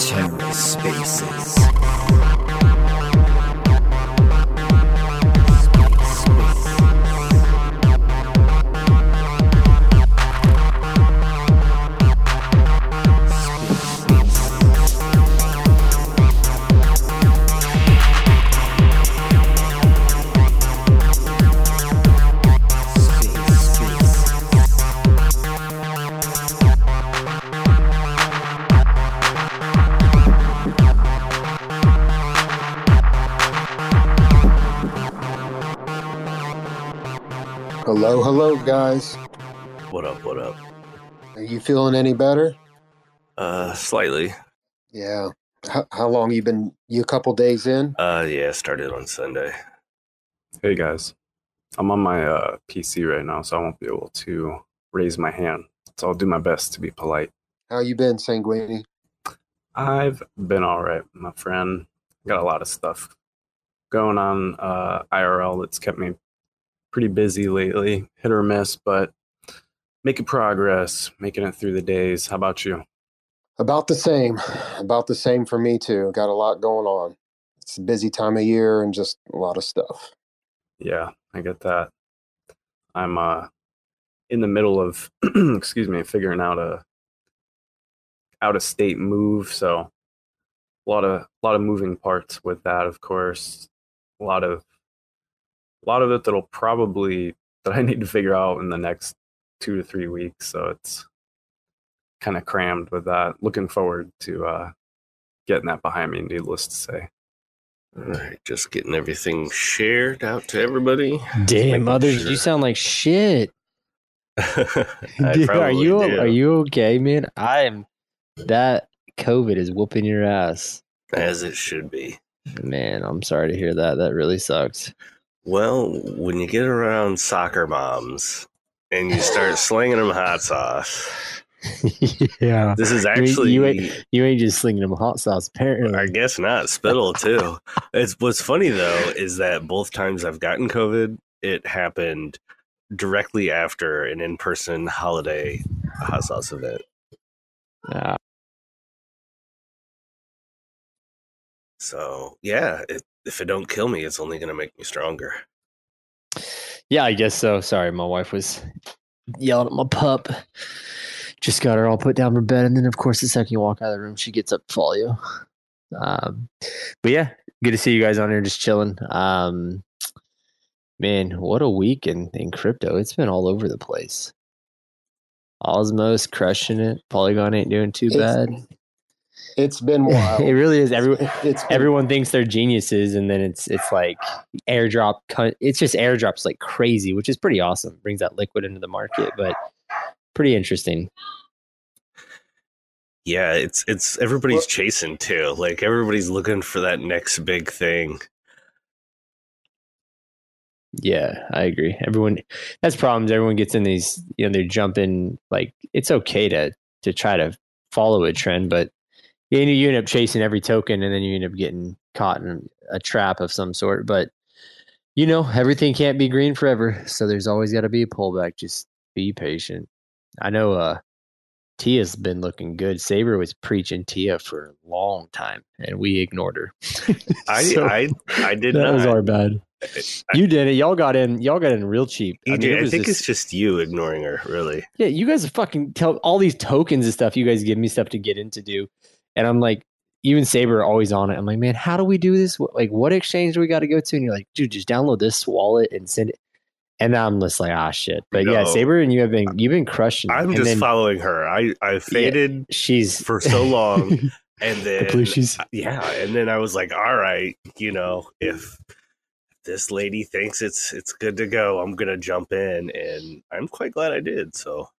TerraSpaces. Hello, hello, guys. What up? What up? Are you feeling any better? Uh, slightly. Yeah. How, how long you been? You a couple days in? Uh, yeah, started on Sunday. Hey guys, I'm on my uh, PC right now, so I won't be able to raise my hand. So I'll do my best to be polite. How you been, Sanguini? I've been all right, my friend. Got a lot of stuff going on uh, IRL that's kept me pretty busy lately. Hit or miss, but making progress, making it through the days. How about you? About the same. About the same for me too. Got a lot going on. It's a busy time of year and just a lot of stuff. Yeah, I get that. I'm uh in the middle of excuse me, figuring out a out of state move, so a lot of a lot of moving parts with that, of course. A lot of a lot of it that'll probably that I need to figure out in the next two to three weeks. So it's kind of crammed with that. Looking forward to uh getting that behind me, needless to say. All right, just getting everything shared out to everybody. Damn, Making mothers, sure. you sound like shit. Dude, are you do. are you okay, man? I am. That COVID is whooping your ass, as it should be? man. I'm sorry to hear that. That really sucks. Well, when you get around soccer moms and you start slinging them hot sauce, yeah, this is You- actually. you ain't- you ain't just slinging them hot sauce, apparently. I guess not. Spittle too. It's what's funny though is that both times I've gotten COVID, it happened directly after an in-person holiday hot sauce event. Yeah. So yeah, it, if it don't kill me, it's only gonna make me stronger. Yeah, I guess so. Sorry, my wife was yelling at my pup. Just got her all put down for bed, and then of course the second you walk out of the room, she gets up to follow you. Um, but yeah, good to see you guys on here just chilling. Um, man, what a week in in crypto! It's been all over the place. Osmos crushing it. Polygon ain't doing too It's- bad. It's been wild. it really is. Everyone, It's been- everyone thinks they're geniuses and then it's it's like airdrop it's just airdrops like crazy which is pretty awesome brings that liquid into the market but pretty interesting Yeah, it's it's everybody's Well- chasing too. Like everybody's looking for that next big thing. yeah i agree everyone that's problems everyone gets in these you know they're jumping like it's okay to to try to follow a trend but you, you end up chasing every token and then you end up getting caught in a trap of some sort but you know everything can't be green forever so there's always got to be a pullback just be patient. I know uh tia's been looking good. Saber was preaching tia for a long time and we ignored her. I So, I I did that not. was our bad. I- you did it. Y'all got in y'all got in real cheap. I, mean, it was think just- it's just you ignoring her, really. yeah, you guys are fucking tell all these tokens and stuff. You guys give me stuff to get in to do, and I'm like, even Saber always on it. I'm like, man, how do we do this? Like, what exchange do we got to go to? And you're like, dude, just download this wallet and send it. And I'm just like, ah, shit. But yeah, Saber and you have been you've been crushing. I'm just then following her. I I faded She's for so long, and then Plushies. yeah, and then I was like, all right, you know, if this lady thinks it's it's good to go, I'm gonna jump in, and I'm quite glad I did. So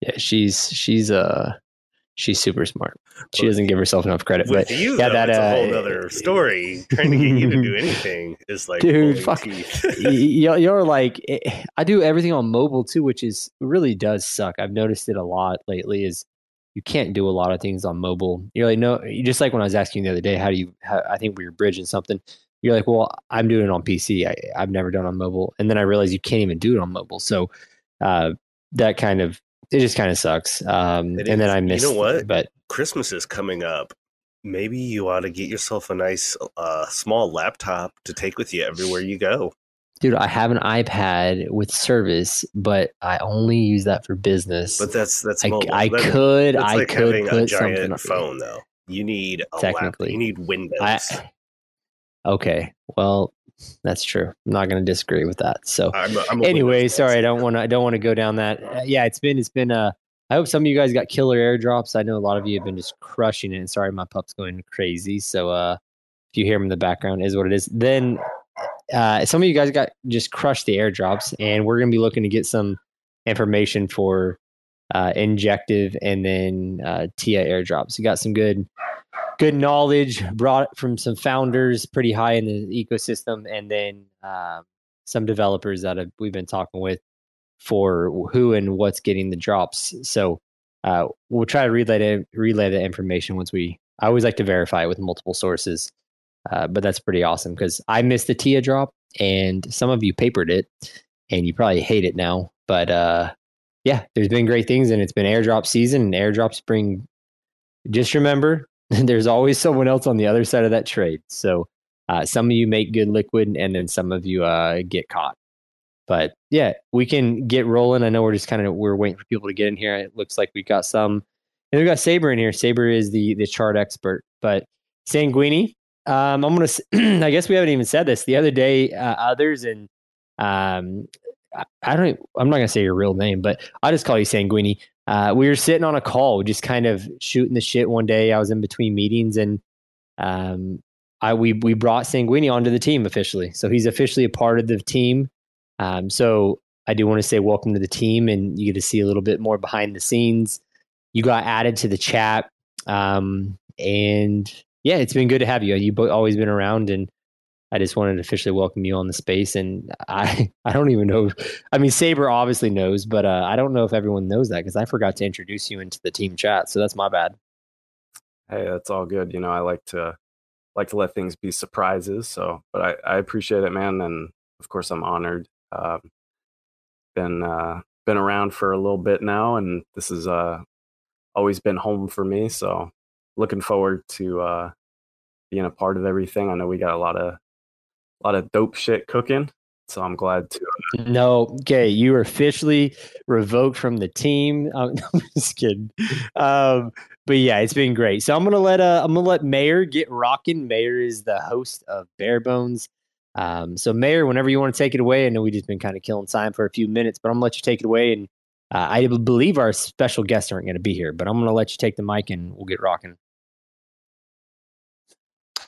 Yeah, she's she's uh she's super smart. She doesn't give herself enough credit. with But you, yeah, though, that, a uh, whole other story. Trying to get you to do anything is like Dude, fuck. teeth. y- y- you're like eh, I do everything on mobile too, which is really does suck. I've noticed it a lot lately. Is you can't do a lot of things on mobile. You're like no, just like when I was asking you the other day, how do you? How, I think we were bridging something. you're like, well, I'm doing it on PC. I, I've never done it on mobile, and then I realized you can't even do it on mobile. So uh, that kind of it just kind of sucks. Um, and then I I You know what? But Christmas is coming up. Maybe you ought to get yourself a nice uh, small laptop to take with you everywhere you go. dude, I have an iPad with service, but I only use that for business. But that's that's I. I That- could that's I like could a put something giant on phone, though. You need a laptop. Technically. You need Windows. I, okay, well, that's true. I'm not going to disagree with that. So I'm, a- I'm anyway, sorry, I don't want to. I don't want to go down that. Uh, yeah, it's been. It's been. Uh, I hope some of you guys got killer airdrops. I know a lot of you have been just crushing it. And sorry, my pup's going crazy. So uh, if you hear him in the background, is what it is. Then uh, some of you guys got just crushed the airdrops, and we're gonna be looking to get some information for uh, injective and then uh, TIA airdrops. We got some good good knowledge brought from some founders pretty high in the ecosystem, and then um, some developers that have, we've been talking with for who and what's getting the drops. So uh, we'll try to relay that, relay that information once we. I always like to verify it with multiple sources, uh, but that's pretty awesome because I missed the TIA drop, and some of you papered it, and you probably hate it now. But uh, yeah, there's been great things, and it's been airdrop season, and airdrops bring. Just remember, there's always someone else on the other side of that trade. So uh, some of you make good liquid, and then some of you uh, get caught. But yeah, we can get rolling. I know we're just kind of we're waiting for people to get in here. It looks like we've got some, and we got Saber in here. Saber is the the chart expert. But Sanguini, um, I'm gonna. I guess we haven't even said this the other day. Uh, others and um, I, I don't. I'm not gonna say your real name, but I'll just call you Sanguini. Uh, we were sitting on a call, just kind of shooting the shit one day. I was in between meetings, and um, I we we brought Sanguini onto the team officially. So he's officially a part of the team. Um, so I do want to say welcome to the team, and you get to see a little bit more behind the scenes. You got added to the chat, um, and yeah, it's been good to have you. You've always been around, and I just wanted to officially welcome you on the space. And I I don't even know. I mean, Saber obviously knows, but uh, I don't know if everyone knows that because I forgot to introduce you into the team chat. So that's my bad. Hey, that's all good. You know, I like to like to let things be surprises. So, but I, I appreciate it, man, and of course I'm honored. Um, been uh, been around for a little bit now, and this has uh, always been home for me. So, looking forward to uh, being a part of everything. I know we got a lot of a lot of dope shit cooking, so I'm glad to. No, okay, you are officially revoked from the team. Um, I'm just kidding. Um, but yeah, it's been great. So I'm gonna let uh, I'm gonna let Mayor get rocking. Mayor is the host of Bare Bones. Um, so Mayor, whenever you want to take it away, I know we just been kind of killing time for a few minutes, but I'm gonna let you take it away. And uh, I believe our special guests aren't gonna be here, but I'm gonna let you take the mic and we'll get rocking.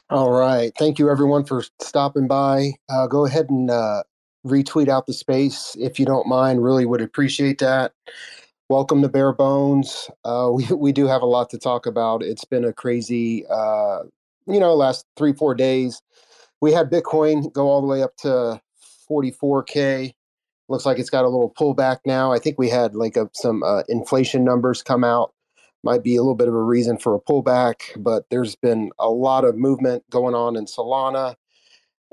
All right. Thank you, everyone, for stopping by. Uh, go ahead and uh, retweet out the space if you don't mind. Really would appreciate that. Welcome to Bare Bones. Uh, we, we do have a lot to talk about. It's been a crazy, uh, you know, last three, four days. We had Bitcoin go all the way up to 44K. Looks like it's got a little pullback now. I think we had like a, some uh, inflation numbers come out might be a little bit of a reason for a pullback, but there's been a lot of movement going on in Solana,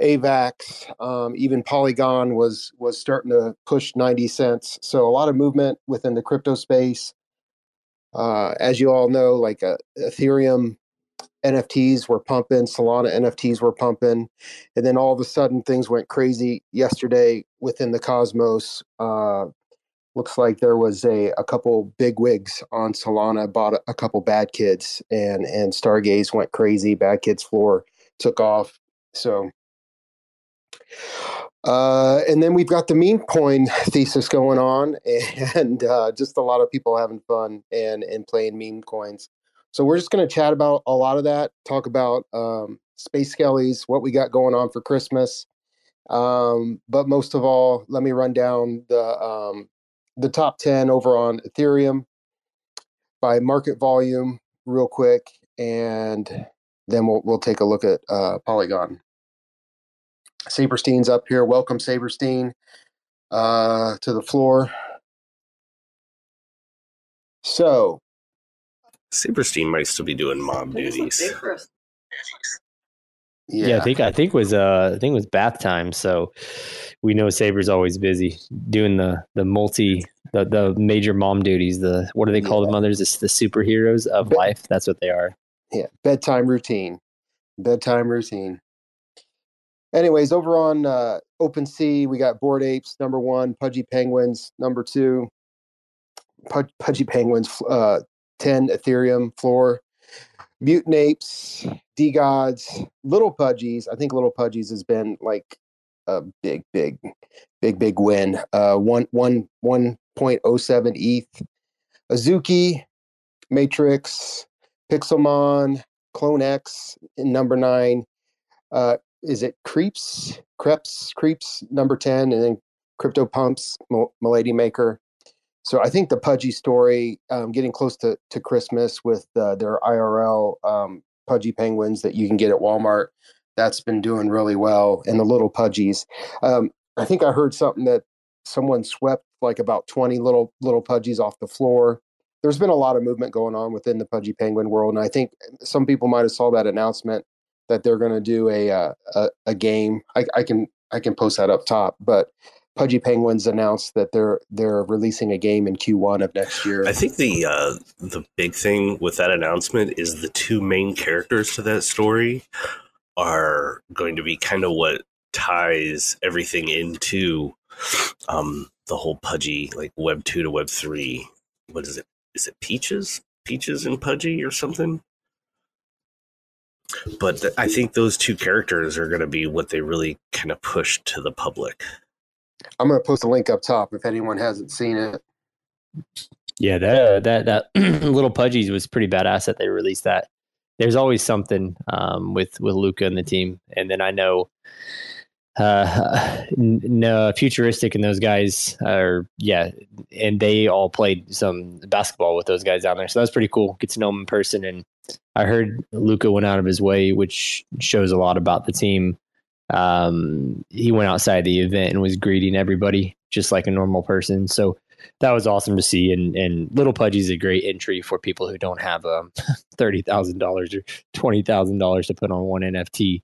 AVAX, um, even Polygon was was starting to push 90 cents. So a lot of movement within the crypto space. Uh, as you all know, like uh, Ethereum NFTs were pumping, Solana NFTs were pumping, and then all of a sudden things went crazy yesterday within the Cosmos. Uh, looks like there was a, a couple big wigs on Solana bought a, couple bad kids and and Stargaze went crazy. Bad kids floor took off. So uh, and then we've got the meme coin thesis going on and uh, just a lot of people having fun and and playing meme coins. So we're just going to chat about a lot of that, talk about um, space skellies, what we got going on for Christmas. Um, but most of all, let me run down the um, the top 10 over on Ethereum by market volume real quick, and then we'll, we'll take a look at uh, Polygon. Sabrestein's up here. Welcome, Sabrestein, uh, to the floor. So, Sabrestein might still be doing mom duties. Yeah. I think I think it was uh I think it was bath time. So we know Saber's always busy doing the the multi the, the major mom duties. The what do they call Yeah. the mothers? It's the superheroes of Be- life. That's what they are. yeah, bedtime routine. Bedtime routine. Anyways, over on uh, OpenSea, we got Bored Apes number one, Pudgy Penguins number two, Pud- Pudgy Penguins uh, ten Ethereum floor, Mutant Apes, DeGods, Little Pudgies. I think Little Pudgies has been like a big, big, big, big win. Uh, one one one point oh seven ETH, Azuki, Matrix, Pixelmon, CloneX number nine. Uh, is it Creeps, Creps, Creeps number 10, and then CryptoPunks, Milady Maker. So I think the Pudgy story, um, getting close to, to Christmas with uh, their IRL um, Pudgy Penguins that you can get at Walmart, that's been doing really well. And the little Pudgies. Um, I think I heard something that someone swept like about 20 little little Pudgies off the floor there's been a lot of movement going on within the pudgy penguin world and i think some people might have saw that announcement that they're going to do a, uh, a a game I, I can i can post that up top but pudgy penguins announced that they're they're releasing a game in q1 of next year I think the uh, the big thing with that announcement is the two main characters to that story are going to be kind of what ties everything into um, the whole pudgy like Web two to Web three. What is it? Is it Peaches? Peaches and Pudgy or something? But th- I think those two characters are going to be what they really kind of push to the public. I'm going to post a link up top if anyone hasn't seen it Yeah, that uh, that that little Pudgies was pretty badass that they released that. There's always something um, with with Luca and the team, and then I know uh, no futuristic and those guys are yeah, and they all played some basketball with those guys down there, so that was pretty cool. Get to know them in person, and I heard Luca went out of his way, which shows a lot about the team. Um, he went outside the event and was greeting everybody just like a normal person. So that was awesome to see. And and Little Pudgy is a great entry for people who don't have um thirty thousand dollars or twenty thousand dollars to put on one NFT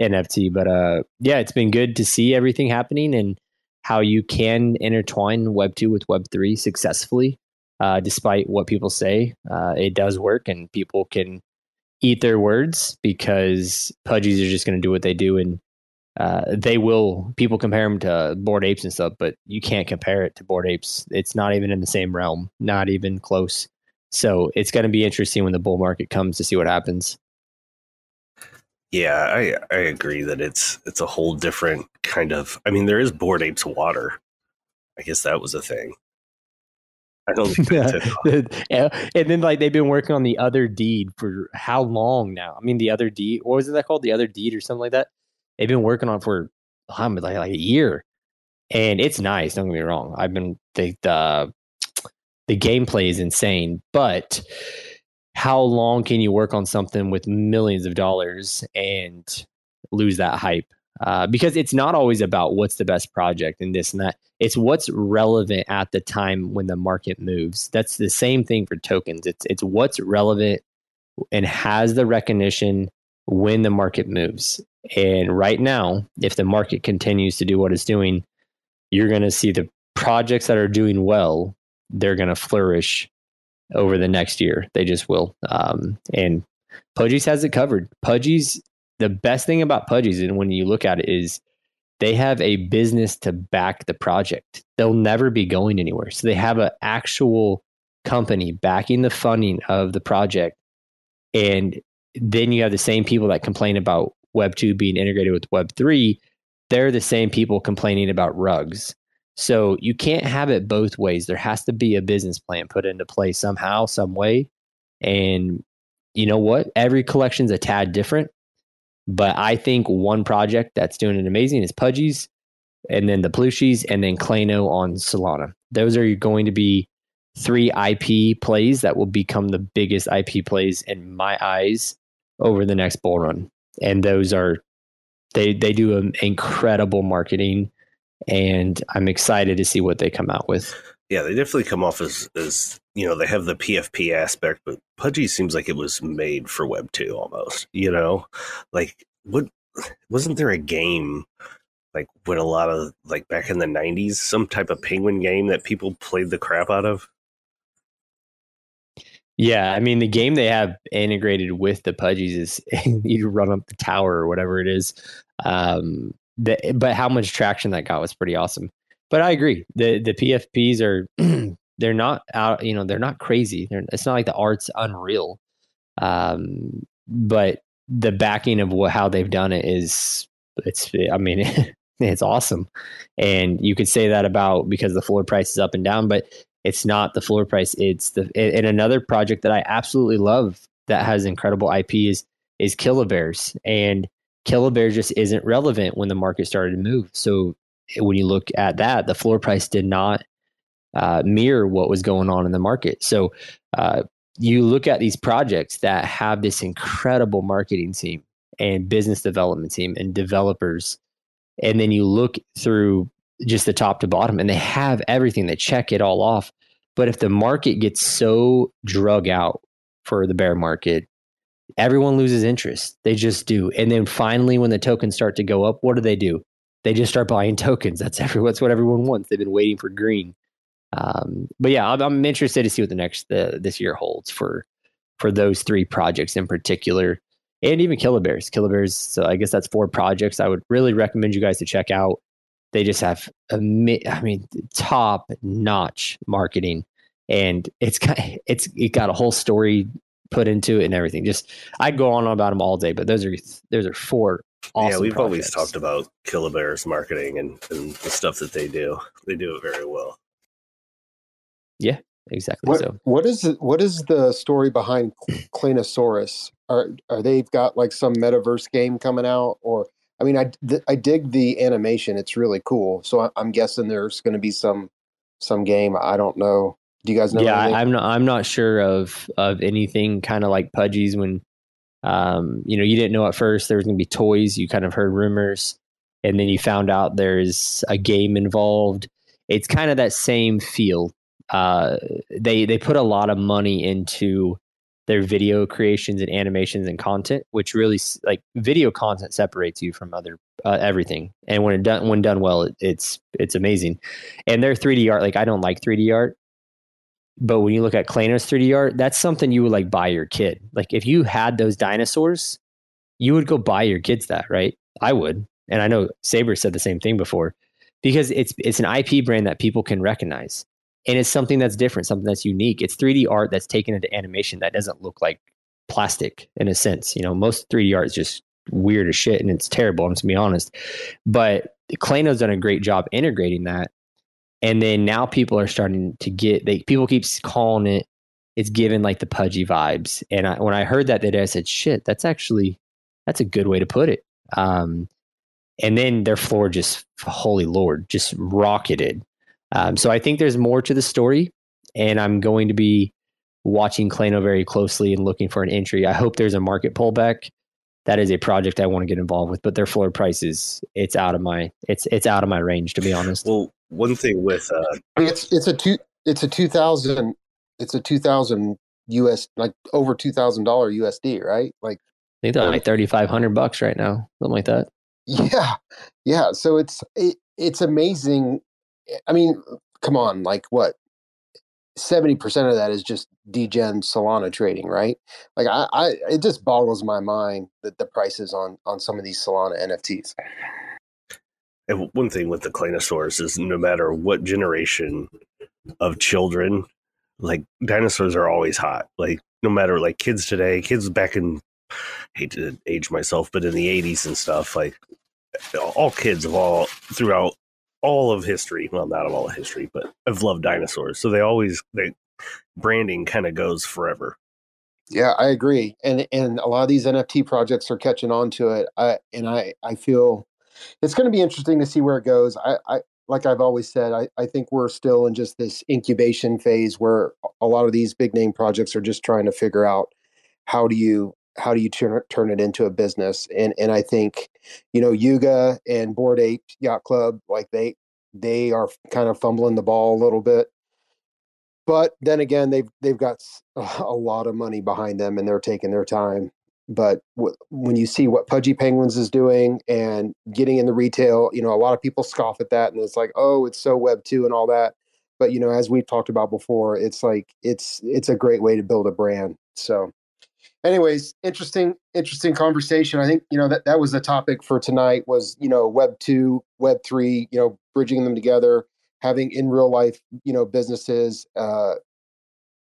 NFT. But uh, yeah, it's been good to see everything happening and how you can intertwine Web two with Web three successfully. Uh, despite what people say, uh, it does work, and people can eat their words because pudgies are just going to do what they do and uh, they will people compare them to bored apes and stuff but you can't compare it to bored apes it's not even in the same realm not even close so it's going to be interesting when the bull market comes to see what happens Yeah, I I agree that it's it's a whole different kind of. I mean, there is bored apes water. I guess that was a thing. I don't think that's and then like they've been working on the Otherdeed for how long now i mean the Otherdeed what was it that called the Otherdeed or something like that they've been working on for um, like, like a year and it's nice don't get me wrong i've been the the, the gameplay is insane but how long can you work on something with millions of dollars and lose that hype uh, because it's not always about what's the best project and this and that. It's what's relevant at the time when the market moves. That's the same thing for tokens. It's it's what's relevant and has the recognition when the market moves. And right now, if the market continues to do what it's doing, you're going to see the projects that are doing well. They're going to flourish over the next year. They just will. Um, and Pudgies has it covered. Pudgies the best thing about Pudgies, and when you look at it, is they have a business to back the project. They'll never be going anywhere. So they have an actual company backing the funding of the project. And then you have the same people that complain about Web 2 being integrated with Web 3. They're the same people complaining about rugs. So you can't have it both ways. There has to be a business plan put into play somehow, some way. And you know what? Every collection's a tad different. But I think one project that's doing it amazing is Pudgies, and then the Plushies, and then Clayno on Solana. Those are going to be three IP plays that will become the biggest IP plays in my eyes over the next bull run. And those are they they do an incredible marketing, and I'm excited to see what they come out with. Yeah, they definitely come off as as you know they have the PFP aspect, but Pudgy seems like it was made for Web two almost. You know, like what wasn't there a game like with a lot of like back in the '90s, some type of penguin game that people played the crap out of? Yeah, I mean the game they have integrated with the Pudgies is you run up the tower or whatever it is. Um, the, but how much traction that got was pretty awesome. But I agree, the the PFPs are they're not out. You know, they're not crazy. They're, it's not like the art's unreal. Um, but the backing of what how they've done it is it's. I mean, it's awesome, and you could say that about because the floor price is up and down, but it's not the floor price. It's the and another project that I absolutely love that has incredible IP is is Killabears, and Killabears just isn't relevant when the market started to move. So when you look at that, the floor price did not uh, mirror what was going on in the market. So uh, you look at these projects that have this incredible marketing team and business development team and developers, and then you look through just the top to bottom and they have everything. They check it all off. But if the market gets so drug out for the bear market everyone loses interest. They just do. And then finally when the tokens start to go up what do they do? They just start buying tokens. That's every that's what everyone wants. They've been waiting for green. Um, but yeah I'm, I'm, interested to see what the next the, this year holds for for those three projects in particular and even Killabears. Killabears. So I guess that's four projects. I would really recommend you guys to check out they just have a, I mean, top notch marketing, and it's got it's it got a whole story put into it and everything. Just I'd go on about them all day, but those are those are four. Awesome yeah, we've projects. always talked about Killabears marketing and, and the stuff that they do. They do it very well. Yeah, exactly. What, so, what is it, what is the story behind Claynosaurus? Are are they've got like some metaverse game coming out, or I mean, I I dig the animation; it's really cool. So I, am guessing there's going to be some some game. I don't know. Do you guys know? Yeah, I'm not. I'm not sure of of anything kind of like Pudgies when, um, you know, you didn't know at first there was going to be toys. You kind of heard rumors, and then you found out there's a game involved. It's kind of that same feel. Uh, they they put a lot of money into their video creations and animations and content, which really like video content separates you from other uh, everything. And when it done when done well, it, it's it's amazing. And their 3D art, like I don't like 3D art, but when you look at Claynos 3D art, that's something you would like buy your kid. Like if you had those dinosaurs, you would go buy your kids that, right? I would, and I know Saber said the same thing before, because it's it's an IP brand that people can recognize and it's something that's different, something that's unique. It's 3D art that's taken into animation that doesn't look like plastic in a sense. You know, most 3D art is just weird as shit and it's terrible, I'm to be honest. But Clayno's done a great job integrating that. And then now people are starting to get they people keep calling it it's given like the pudgy vibes. And I, when I heard that today, I said, shit, that's actually that's a good way to put it. Um, and then their floor just holy lord just rocketed um, so I think there's more to the story, and I'm going to be watching Clayno very closely and looking for an entry. I hope there's a market pullback. That is a project I want to get involved with, but their floor prices it's out of my it's it's out of my range to be honest. Well, one thing with uh, it's it's a two it's a two thousand it's a two thousand US like over two thousand dollar USD, right? Like I think they're like thirty five hundred bucks right now, something like that. Yeah, yeah. So it's it, it's amazing Eh, I mean, come on, like what? 70% of that is just degen Solana trading, right? Like I, I it just boggles my mind that the prices on on some of these Solana NFTs. And one thing with the Claynosaurus is no matter what generation of children, like dinosaurs are always hot. Like no matter like kids today, kids back in I hate to age myself, but in the 80s and stuff, like all kids of all throughout all of history. Well, not of all of history, but I've loved dinosaurs. So they always they branding kind of goes forever. Yeah, I agree. And and a lot of these NFT projects are catching on to it. I and I I feel it's going to be interesting to see where it goes. I, I like I've always said, I, I think we're still in just this incubation phase where a lot of these big name projects are just trying to figure out how do you how do you turn turn it into a business? And and I think, you know, Yuga and Bored Ape Yacht Club, like they they are kind of fumbling the ball a little bit. But then again, they've they've got a lot of money behind them, and they're taking their time. but w- when you see what Pudgy Penguins is doing and getting in the retail, you know, a lot of people scoff at that and it's like, oh, it's so Web two and all that. But you know, as we've talked about before, it's like it's it's a great way to build a brand. So, anyways, interesting interesting conversation. I think you know that that was the topic for tonight was you know Web two, Web three, you know, bridging them together, having in real life you know businesses uh,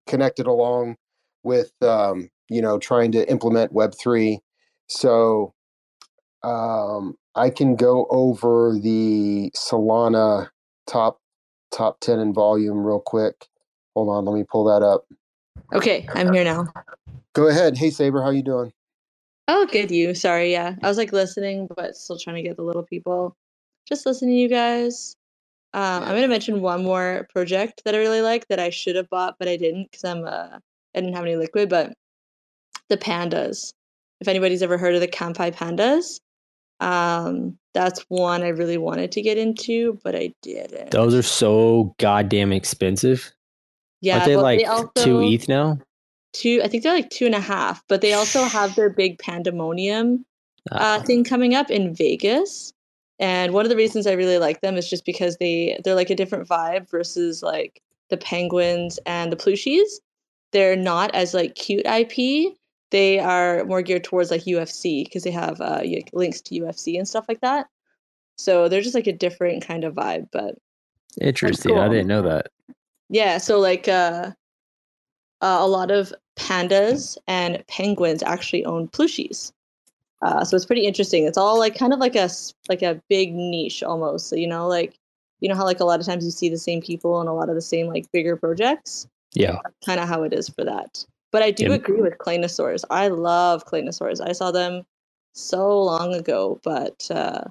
connected along with um, you know trying to implement Web three. So um, I can go over the Solana top top ten in volume real quick. Hold on, let me pull that up. Okay, I'm here now. Go ahead. Hey Saber, how you doing? Oh, good. You. Sorry. Yeah, I was like listening, but still trying to get the little people. Just listening to you guys. Um, I'm gonna mention one more project that I really like that I should have bought, but I didn't because I'm uh, I didn't have any liquid. But the pandas. If anybody's ever heard of the Kanpai pandas, um, that's one I really wanted to get into, but I didn't. Those are so goddamn expensive. Yeah, Aren't they like two also- ETH now? two i think they're like two and a half but they also have their big pandemonium uh, Uh, thing coming up in vegas and one of the reasons i really like them is just because they they're like a different vibe versus like the penguins and the plushies they're not as like cute ip they are more geared towards like ufc because they have uh, links to ufc and stuff like that so they're just like a different kind of vibe but interesting. I didn't know that. Yeah, so like uh, uh, a lot of pandas and penguins actually own plushies. Uh, so it's pretty interesting. It's all like kind of like a like a big niche almost. So, you know, like you know how like a lot of times you see the same people and a lot of the same like bigger projects. Yeah. Kind of how it is for that. But I do Yeah. agree with Claynosaurs. I love Claynosaurs. I saw them so long ago, but uh,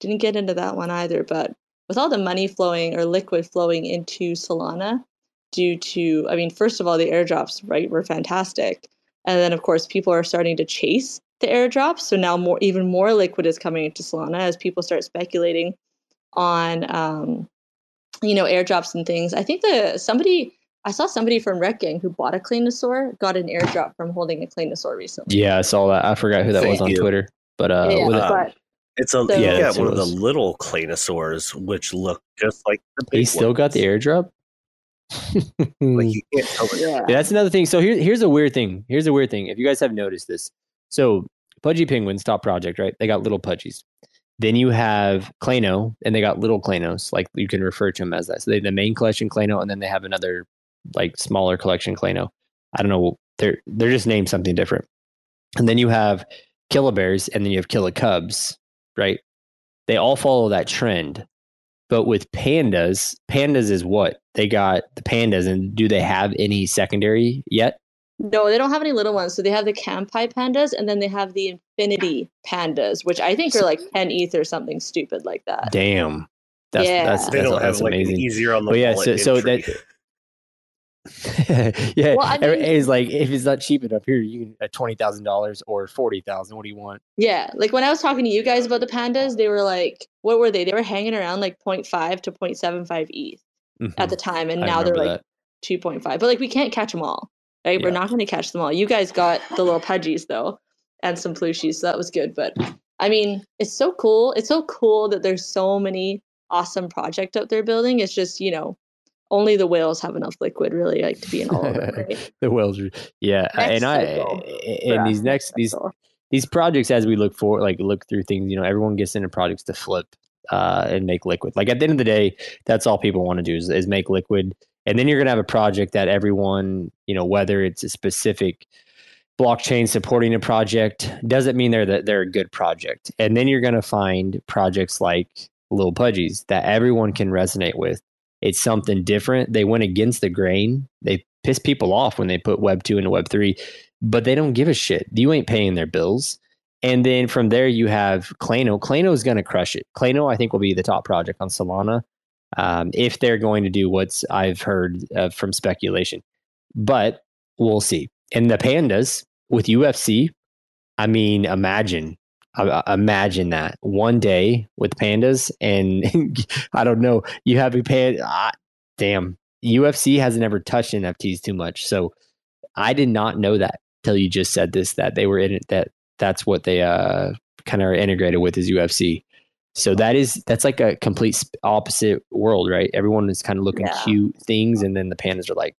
didn't get into that one either. But with all the money flowing or liquid flowing into Solana, due to, I mean, first of all, the airdrops, right, were fantastic. And then, of course, people are starting to chase the airdrops. So now more, even more liquid is coming into Solana as people start speculating on, um, you know, airdrops and things. I think the somebody, I saw somebody from Rec Gang who bought a Claynosaur, got an airdrop from holding a Claynosaur recently. Yeah, I saw that. I forgot who that was on you. Twitter. But uh, yeah, with it- uh, but It's a So- yeah, Yeah, that's one of the little Claynosaurs, which look just like the big he still got the airdrop. Like you can't tell yeah. Yeah, that's another thing. So here, here's a weird thing. Here's a weird thing. If you guys have noticed this, so Pudgy Penguins top project, right? They got little Pudgies. Then you have Clayno, and they got little Claynos. Like you can refer to them as that. So they have the main collection Clayno, and then they have another like smaller collection Clayno. I don't know. They're they're just named something different. And then you have Killabears, and then you have Killacubs, right? They all follow that trend. But with pandas, pandas is what? They got the pandas, and do they have any secondary yet? No, they don't have any little ones. So they have the Kanpai pandas and then they have the Infinity pandas, which I think are like 10 ETH or something stupid like that. Damn. That's Yeah. that's They that's, don't that's have like amazing. easier on the But yeah, so- so that- yeah, Well, I mean- it's like if it's not cheap enough here, you can at twenty thousand dollars or forty thousand. What do you want? Yeah. Like when I was talking to you guys about the pandas, they were like, what were they? They were hanging around like 0.5 to 0.75 ETH at the time. And Mm-hmm. I now they're like 2.5. But like we can't catch them all, right? We're not going to catch them all. You guys got the little pudgies though and some plushies. So that was good. But I mean, it's so cool. It's so cool that there's so many awesome projects out there building. It's just, you know, only the whales have enough liquid really like to be in all of them, right? the whales. Yeah, Next and I cycle. and these next these So- these projects as we look for like look through things you know everyone gets into projects to flip uh, and make liquid like at the end of the day that's all people want to do is, is make liquid and then you're going to have a project that everyone you know whether it's a specific blockchain supporting a project doesn't mean they're that they're a good project and then you're going to find projects like little pudgies that everyone can resonate with it's something different they went against the grain they piss people off when they put web 2 into web 3 but they don't give a shit you ain't paying their bills and then from there you have Clayno. Clayno is going to crush it. Clayno, I think, will be the top project on Solana um, if they're going to do what's I've heard uh, from speculation. But we'll see. And the pandas with UFC, I mean, imagine, imagine that one day with pandas, and I don't know, you have a pan. Ah, damn, UFC hasn't ever touched NFTs too much, so I did not know that. till you just said this that they were in it that that's what they uh kind of are integrated with is UFC. So that is that's like a complete opposite world, right? Everyone is kind of looking Yeah. cute things, and then the pandas are like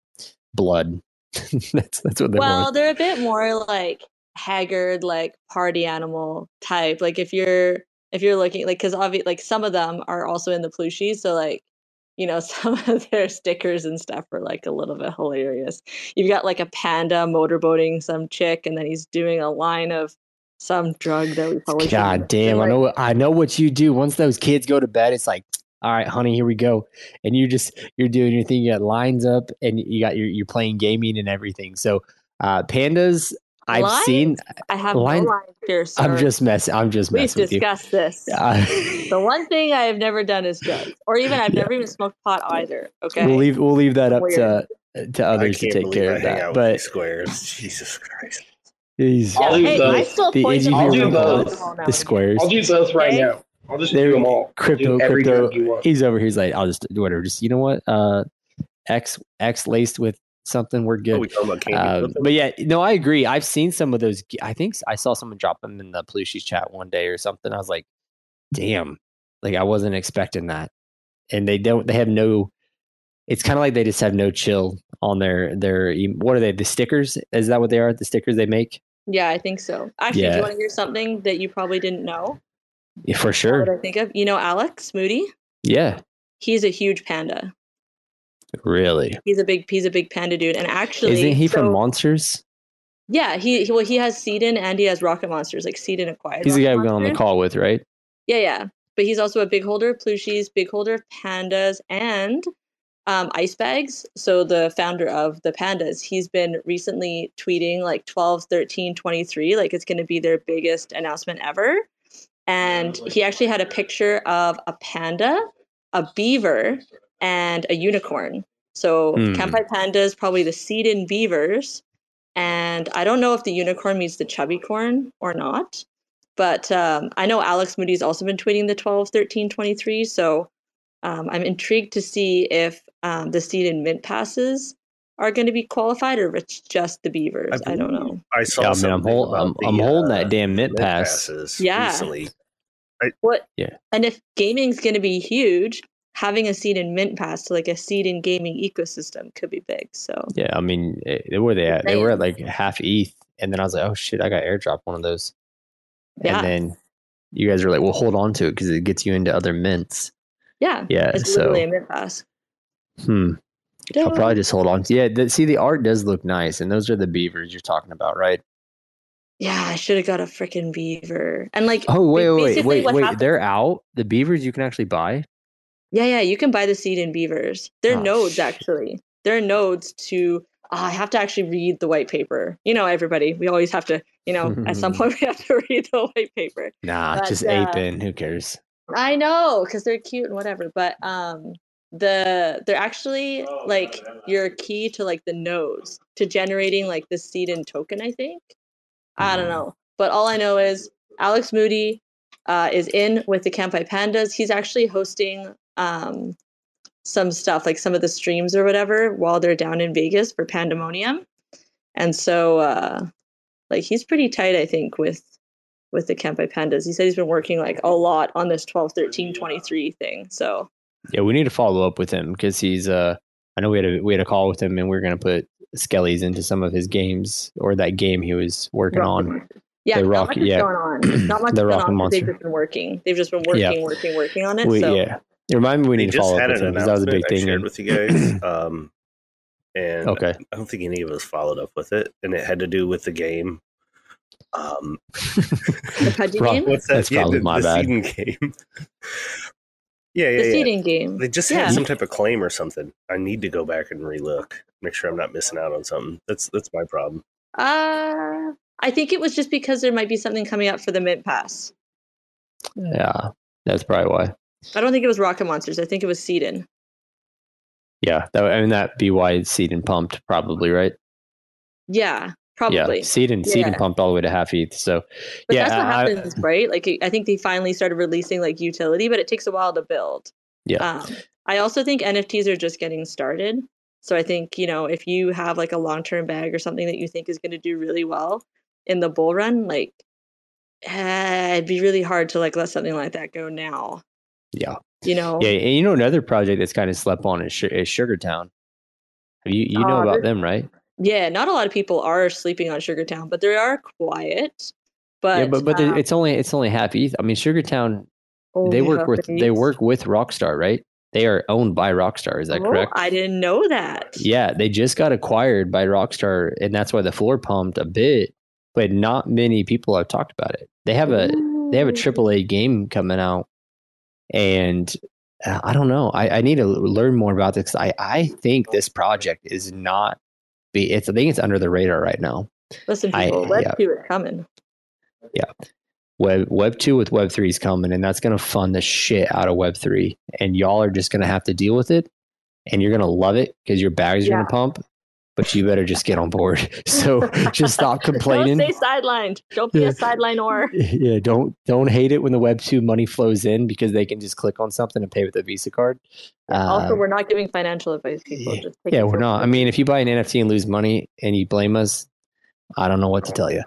blood. that's that's what They're well, they're a bit more like haggard, like party animal type. Like if you're if you're looking like because obviously like some of them are also in the plushies, so like you know some of their stickers and stuff are like a little bit hilarious. You've got like a panda motorboating some chick, and then he's doing a line of some drug that we probably God damn, I know what- I know what you do. Once those kids go to bed, it's like, all right, honey, here we go. And you just you're doing your thing, you got lines up and you got your you're playing gaming and everything. So uh pandas I've Lines? seen I have line- no lines here, sir. I'm just messing I'm just We've messing with you. discussed this. Uh, The one thing I have never done is drugs, or even I've never even smoked pot either. Okay. we'll leave we'll leave that up to to others to take care I of that. But squares. Jesus Christ. these I'll do hey, both. I still The poison I'll do both. now the squares. I'll do both right Okay. now. I'll just They're do them all. Crypto crypto drug you want. he's over here he's like i'll just do whatever just you know what uh x x laced with something we're Are good we candy? Um, but yeah, no, I agree. I've seen some of those. I think I saw someone drop them in the Plushies chat one day or something. I was like, damn, like I wasn't expecting that. And they don't. They have no. It's kind of like they just have no chill on their their. What are they? The stickers? Is that what they are? The stickers they make? Yeah, I think so. Actually, do you want to hear something that you probably didn't know? Yeah, for What sure. I think of? You know, Alex Moody. Yeah, He's a huge panda. Really. He's a big. He's a big panda dude. And actually, Isn't he from Monsters? Yeah, he, he well he has Seedon and he has Rocket Monsters. Like Seedon acquired. He's the guy Rocket we got on the call with, right? Yeah, yeah. But he's also a big holder of plushies, big holder of pandas, and um, ice bags. So the founder of the pandas, he's been recently tweeting like 12, 13, 23, like it's going to be their biggest announcement ever. And he actually had a picture of a panda, a beaver, and a unicorn. So Hmm. Kanpai Panda is probably the seed in beavers. And I don't know if the unicorn means the chubby corn or not. But um, I know Alex Moody's also been tweeting the 12, 13, 23. So um, I'm intrigued to see if um, the seed and mint passes are going to be qualified or if it's just the beavers. I, don't know. I saw Yeah, I mean, I'm, hold, I'm, the, I'm holding uh, that damn mint mint pass. passes Yeah. recently. What? Yeah. And if gaming's going to be huge, having a seed in mint pass to like a seed in gaming ecosystem could be big. So Yeah, I mean, eh, they were they at? They were at like half ETH, and then I was like, oh shit, I got airdrop one of those. Yeah. And then you guys were like, well, hold on to it because it gets you into other mints. yeah, Yeah, it's so literally a mint pass. hmm, I'll probably just hold on. to Yeah, the, see, the art does look nice, and those are the beavers you're talking about, right? Yeah, I should have got a freaking beaver. And like, Oh wait, wait, wait, wait, wait. They're out. The beavers you can actually buy. Yeah, yeah, you can buy the seed in beavers. They're Oh, nodes shit. actually. They're nodes to ah, I have to actually read the white paper. You know, everybody. We always have to, you know, at some point we have to read the white paper. Nah, But, just uh, ape in. Who cares? I know, because they're cute and whatever, but um the they're actually like your key to like the nodes to generating like the seed and token, I think. I don't Mhm. know. But all I know is Alex Moody uh, is in with the Campai Pandas. He's actually hosting um, some stuff, like some of the streams or whatever, while they're down in Vegas for Pandemonium. And so, uh, like, he's pretty tight, I think, with with the Kanpai Pandas. He said he's been working like a lot on this 12, 13, 23 thing. So, Yeah, we need to follow up with him because he's. uh I know we had a we had a call with him, and we are gonna put Skellies into some of his games or that game he was working on. yeah, The not Rock- much is yeah. going on. Not much The is going Rocket on. 'cause They've just been working. They've just been working, Yeah. working, working on it. We, so, yeah, it reminded me we They need to follow up with him because that was a big announcement I thing. shared with you guys. um, and okay, I don't think any of us followed up with it, and it had to do with the game. Um, the Pudgy game, what's that? That's probably the, my the bad. seeding game. yeah, yeah, the yeah. seeding game. They just yeah. had some type of claim or something. I need to go back and relook, make sure I'm not missing out on something. That's that's my problem. Uh, I think it was just because there might be something coming up for the Mint Pass. yeah, that's probably why. I don't think it was Rocket Monsters. I think it was Seedon. Yeah, that I mean that BY seed and pumped probably right. Yeah, probably. Yeah, seed and seed pumped all the way to half ETH. So But yeah, that's what I- happens, right? Like I think they finally started releasing like utility, but it takes a while to build. Yeah. Um, I also think NFTs are just getting started. So I think, you know, if you have like a long term bag or something that you think is going to do really well in the bull run, like eh, it'd be really hard to like let something like that go now. Yeah. You know? Yeah, and you know another project that's kind of slept on is, is Sugartown. You you know Uh, about them, right? Yeah, not a lot of people are sleeping on Sugartown, but they are quiet. But yeah, but but um, it's only it's only half ETH. I mean, Sugartown only they work with they work with Rockstar, right? They are owned by Rockstar. Is that Oh, correct? I didn't know that. Yeah, they just got acquired by Rockstar, and that's why the floor pumped a bit. But not many people have talked about it. They have a they have a AAA game coming out, and uh, I don't know. I, I need to learn more about this. I I think this project is not be. It's I think it's under the radar right now. Listen, I- people, Web yeah. two is coming. Yeah, Web Web two with Web three is coming, and that's going to fund the shit out of Web three, and y'all are just going to have to deal with it, and you're going to love it because your bags are Yeah. going to pump. But you better just get on board. So just stop complaining. Don't stay sidelined. Don't be Yeah. a sideline or. yeah, don't don't hate it when the Web two money flows in because they can just click on something and pay with a Visa card. also, Uh, we're not giving financial advice, people. yeah, Just take yeah, we're not. I mean, if you buy an NFT and lose money and you blame us, I don't know what to tell you.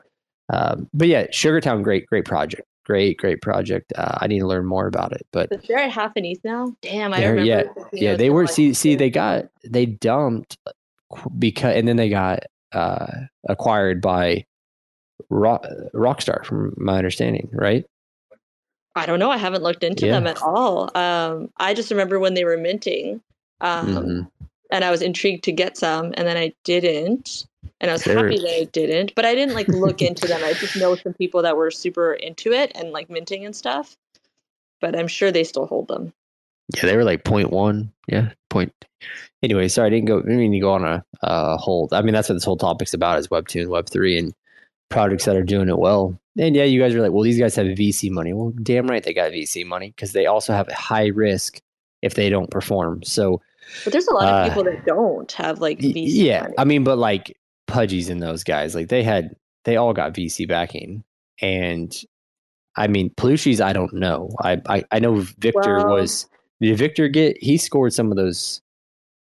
Um, but yeah, Sugartown, great, great project, great, great project. Uh, I need to learn more about it, but But they're at half an ETH now. Damn, I remember. yeah, yeah, they were. See, see, they got they dumped because, and then they got uh, acquired by Rock, Rockstar, from my understanding, right? I don't know. I haven't looked into Yeah. them at all. Um, I just remember when they were minting, um, Mhm. and I was intrigued to get some, and then I didn't, and I was happy that I didn't. But I didn't like look into them. I just know some people that were super into it and like minting and stuff. But I'm sure they still hold them. Yeah, they were like point one. Yeah, point. Anyway, sorry, I didn't go. I didn't mean to go on a uh, hold. I mean, that's what this whole topic's about: is Web two and Web three and projects that are doing it well. And yeah, you guys are like, well, these guys have VC money. Well, damn right they got VC money because they also have high risk if they don't perform. So But there's a lot Uh, of people that don't have like VC yeah money. i mean but like pudgies and those guys like they had they all got vc backing and i mean plushies i don't know i i, I know victor Well- was did victor get he scored some of those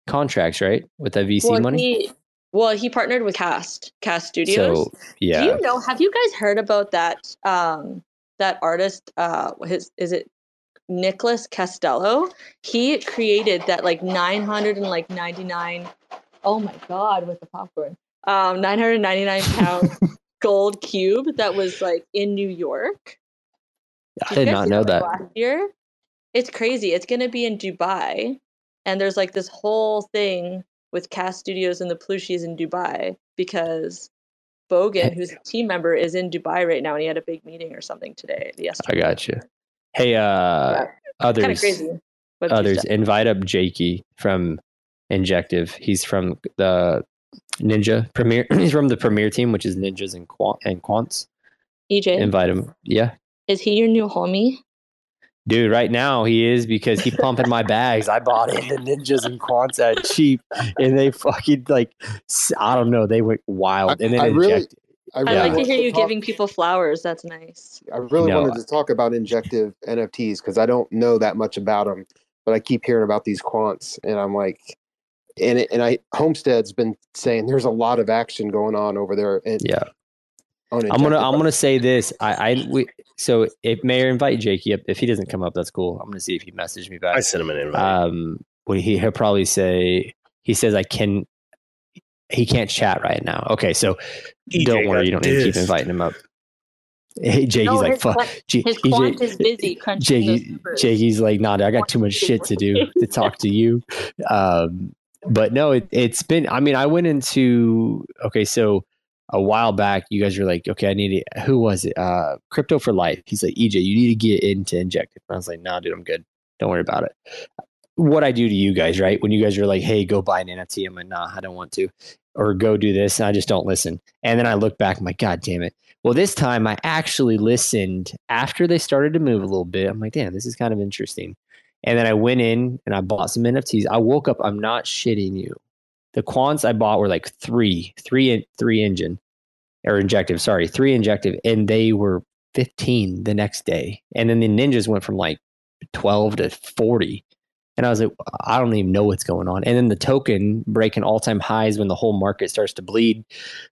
contracts right with that vc well, money He, well, he partnered with Cast Cast Studios. so yeah Do you know? Have you guys heard about that? Um, that artist. Uh, his is it Nicholas Castello? He created that like nine hundred and like ninety nine. Oh my god, with the popcorn. Um, nine hundred ninety nine pound gold cube that was like in New York. i did not know that, Last year, it's crazy. It's going to be in Dubai, and there's like this whole thing with Cast Studios and the Plushies in Dubai because Bogan, who's a team member, is in Dubai right now, and he had a big meeting or something today. i got you hey uh kind others crazy. Others invite up jakey from injective. He's from the ninja premier he's from the premier team which is ninjas and quant and quants. EJ, invite him yeah. Is he your new homie? Dude, right now he is because he pumping my bags. I bought into ninjas and quants at cheap, and they fucking like I don't know. They went wild, and then I- I really- injected. I I like to wanted hear you talk- giving people flowers. That's nice. I really No. wanted to talk about injective NFTs because I don't know that much about them, but I keep hearing about these quants, and I'm like, and it, and I Homestead's been saying there's a lot of action going on over there. And yeah, on I'm gonna. I'm gonna say this. I I we, so if Mayor invite Jakey up, if he doesn't come up, that's cool. I'm gonna see if he messaged me back. I sent him an invite. Um, what he he'll probably say. He says I can. He can't chat right now. Okay, so EJ don't worry, you don't need to keep inviting him up. Hey, Jakey's No, like his fuck. quant- J- His EJ quant is busy crunching those Jakey. Jakey's like, nah, dude, I got too much shit to do to talk to you. Um, but no, it, it's been, I mean, I went into, okay, so a while back, you guys were like, okay, I need to, who was it? Uh, Crypto for Life. He's like, EJ, you need to get into Injective. And I was like, nah, dude, I'm good. Don't worry about it. What I do to you guys, right? When you guys are like, hey, go buy an NFT, I'm like, nah, I don't want to. Or go do this. And I just don't listen. And then I look back, I'm like, God damn it. Well, this time I actually listened after they started to move a little bit. I'm like, damn, this is kind of interesting. And then I went in and I bought some NFTs. I woke up, I'm not shitting you. The quants I bought were like three, three, three engine or injective, sorry, three injective, and they were 15 the next day. And then the ninjas went from like 12 to 40. And I was like, I don't even know what's going on. And then the token breaking all time highs when the whole market starts to bleed.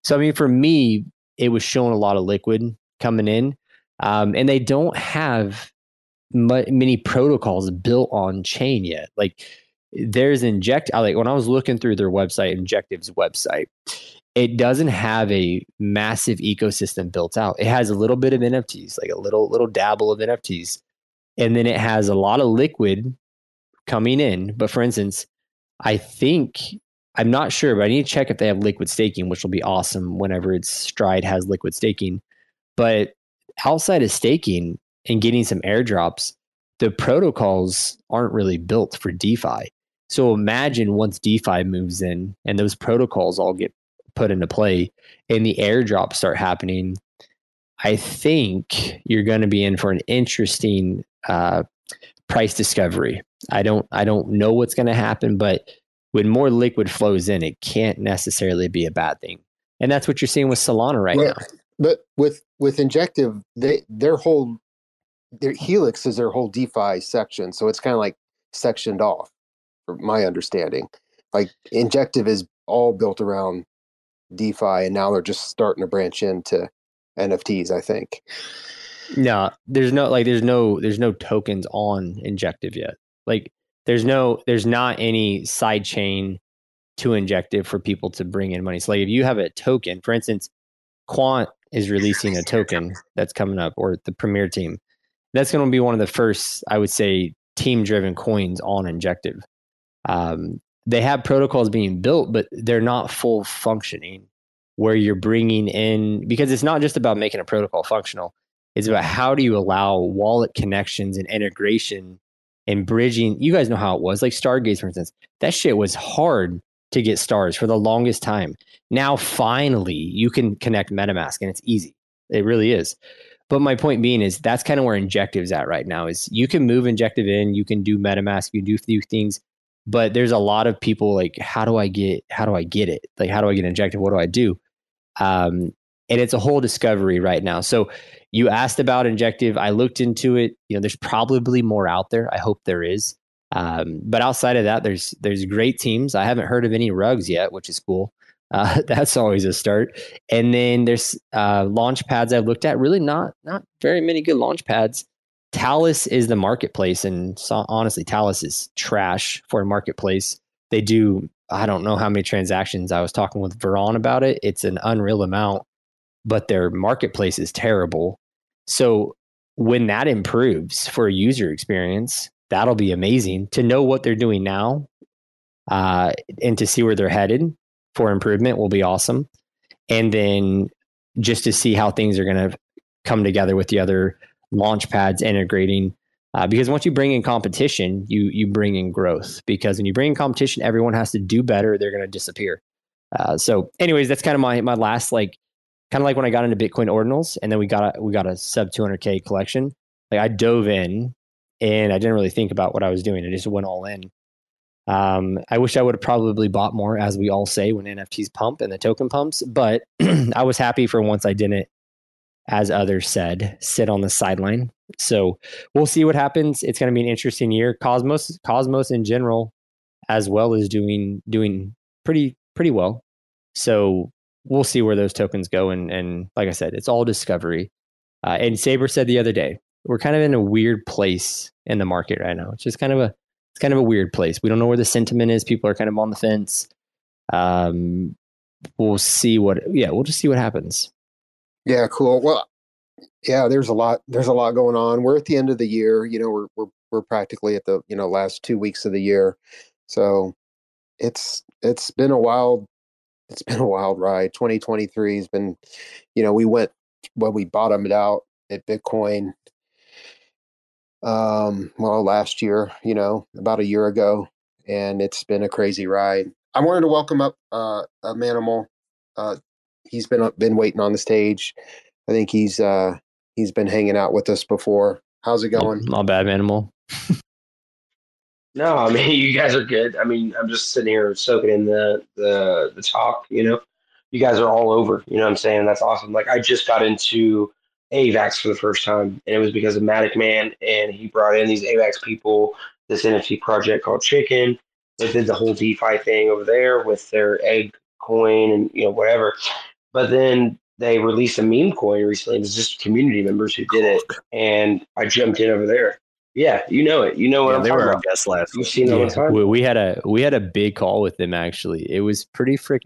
So, I mean, for me, it was showing a lot of liquid coming in. Um, and they don't have many protocols built on chain yet. Like, there's inject I like when I was looking through their website, Injective's website, it doesn't have a massive ecosystem built out. It has a little bit of NFTs, like a little little dabble of NFTs, and then it has a lot of liquid coming in. But for instance, I think I'm not sure, but I need to check if they have liquid staking, which will be awesome whenever it's Stride has liquid staking. But outside of staking and getting some airdrops, the protocols aren't really built for DeFi. So imagine once DeFi moves in and those protocols all get put into play and the airdrops start happening, I think you're going to be in for an interesting uh, price discovery. I don't I don't know what's going to happen, but when more liquid flows in, it can't necessarily be a bad thing. And that's what you're seeing with Solana right well, now. But with with Injective, they their whole their Helix is their whole DeFi section, so it's kind of like sectioned off, from my understanding. Like Injective is all built around DeFi, and now they're just starting to branch into NFTs. I think. No, there's no like there's no there's no tokens on Injective yet. Like there's no there's not any side chain to Injective for people to bring in money. So like if you have a token, for instance, Quant is releasing a token that's coming up, or the Premier team. That's going to be one of the first, I would say, team driven coins on Injective. Um, they have protocols being built, but they're not full functioning where you're bringing in, because it's not just about making a protocol functional. It's about how do you allow wallet connections and integration and bridging. You guys know how it was, like Stargaze, for instance. That shit was hard to get stars for the longest time. Now, finally, you can connect MetaMask and it's easy. It really is. But my point being is that's kind of where Injective's at right now. Is you can move Injective in, you can do MetaMask, you do a few things, but there's a lot of people like, how do I get, how do I get it? Like, how do I get Injective? What do I do? Um, and it's a whole discovery right now. So you asked about Injective. I looked into it. You know, there's probably more out there. I hope there is. Um, but outside of that, there's there's great teams. I haven't heard of any rugs yet, which is cool. Uh, that's always a start. And then there's uh, launch pads I've looked at. Really, not not very many good launch pads. Talis is the marketplace, and so, honestly, Talis is trash for a marketplace. They do I don't know how many transactions. I was talking with Veron about it. It's an unreal amount, but their marketplace is terrible. So when that improves for a user experience, that'll be amazing to know what they're doing now uh, and to see where they're headed for improvement will be awesome. And then just to see how things are going to come together with the other launch pads integrating. Uh, because once you bring in competition, you you bring in growth. Because when you bring in competition, everyone has to do better. They're going to disappear. Uh, so, anyways, that's kind of my my last like kind of like when I got into Bitcoin ordinals, and then we got a, we got a sub 200k collection. Like I dove in, and I didn't really think about what I was doing. I just went all in. Um, I wish I would have probably bought more, as we all say when NFTs pump and the token pumps. But I was happy for once I didn't, as others said, sit on the sideline. So we'll see what happens. It's going to be an interesting year. Cosmos, Cosmos in general, as well as doing doing pretty pretty well. So we'll see where those tokens go. And and like I said, it's all discovery. Uh, and Saber said the other day, we're kind of in a weird place in the market right now. It's just kind of a it's kind of a weird place. We don't know where the sentiment is. People are kind of on the fence. Um, we'll see what. Yeah, we'll just see what happens. Yeah, cool. Well, yeah, there's a lot. There's a lot going on. We're at the end of the year. You know, we're we're we're practically at the you know last two weeks of the year. So it's it's been a wild it's been a wild ride. 2023 has been, you know, we went when we bottomed out at Bitcoin. Um, well, last year, you know, about a year ago, and it's been a crazy ride. I wanted to welcome up uh, a Manimal. Uh, he's been been waiting on the stage. I think he's uh, he's been hanging out with us before. How's it going? Not bad, Manimal. No, I mean you guys are good. I mean, I'm just sitting here soaking in the the the talk. You know, you guys are all over. You know what I'm saying? That's awesome. Like I just got into AVAX for the first time, and it was because of Matic Man, and he brought in these AVAX people this NFT project called Chicken. They did the whole DeFi thing over there with their egg coin and you know whatever. But then they released a meme coin recently. It was just community members who did it, and I jumped in over there. Yeah, you know it. You know what Yeah, I'm they talking were our about. guests last You've week. seen it all time. we, we had a we had a big call with them actually. It was pretty frick.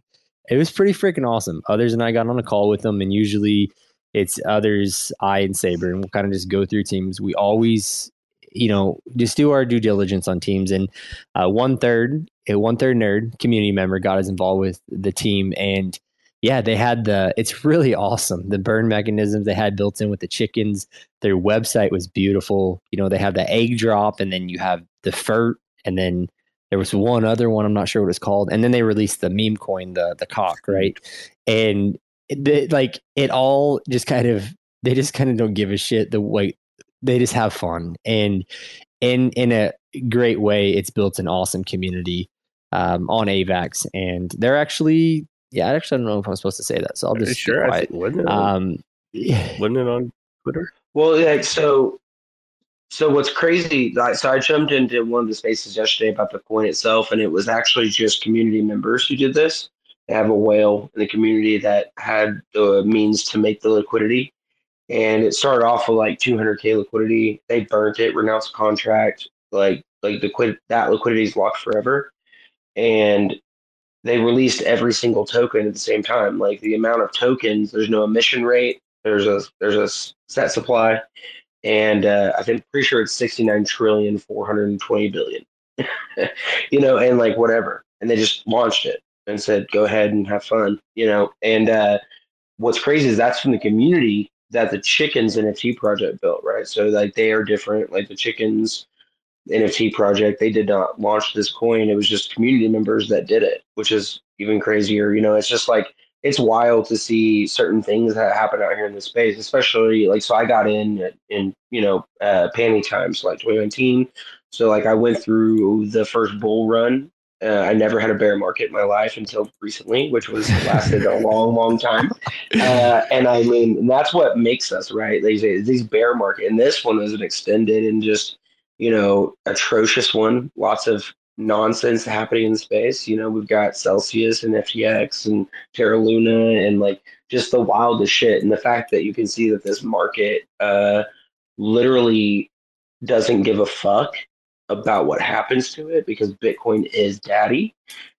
It was pretty freaking awesome. Others and I got on a call with them, and usually it's others, I and Saber, and we'll kind of just go through teams. We always, you know, just do our due diligence on teams. And uh, one third, a one third nerd community member got us involved with the team, and yeah, they had the. It's really awesome. The burn mechanisms they had built in with the chickens. Their website was beautiful. You know, they have the egg drop, and then you have the fert, and then there was one other one. I'm not sure what it's called, and then they released the meme coin, the the cock, right? And the, like it all just kind of they just kind of don't give a shit. The way they just have fun, and in in a great way, it's built an awesome community um, on AVAX, and they're actually yeah. I actually don't know if I'm supposed to say that, so I'll just sure? Be I quiet. think, wasn't, it on, Um, wasn't it on Twitter? Well, like so. So what's crazy? like, So I jumped into one of the spaces yesterday about the coin itself, and it was actually just community members who did this. They have a whale in the community that had the means to make the liquidity, and it started off with like 200k liquidity. They burnt it, renounced the contract, like like the quid that liquidity is locked forever, and they released every single token at the same time. Like the amount of tokens, there's no emission rate. There's a there's a set supply, and uh, I think pretty sure it's 69 trillion 420 billion. you know, and like whatever, and they just launched it and said, "Go ahead and have fun." You know, and uh, what's crazy is that's from the community that the chickens NFT project built, right? So like they are different. Like the chickens NFT project, they did not launch this coin. It was just community members that did it, which is even crazier. You know, it's just like it's wild to see certain things that happen out here in this space, especially like so I got in in you know uh panty times like 2019. So like I went through the first bull run. Uh, I never had a bear market in my life until recently, which was lasted a long, long time. Uh, and I mean, that's what makes us right. These these bear market, and this one was an extended and just you know atrocious one. Lots of nonsense happening in space. You know, we've got Celsius and FTX and Terra Luna and like just the wildest shit. And the fact that you can see that this market uh, literally doesn't give a fuck about what happens to it because Bitcoin is daddy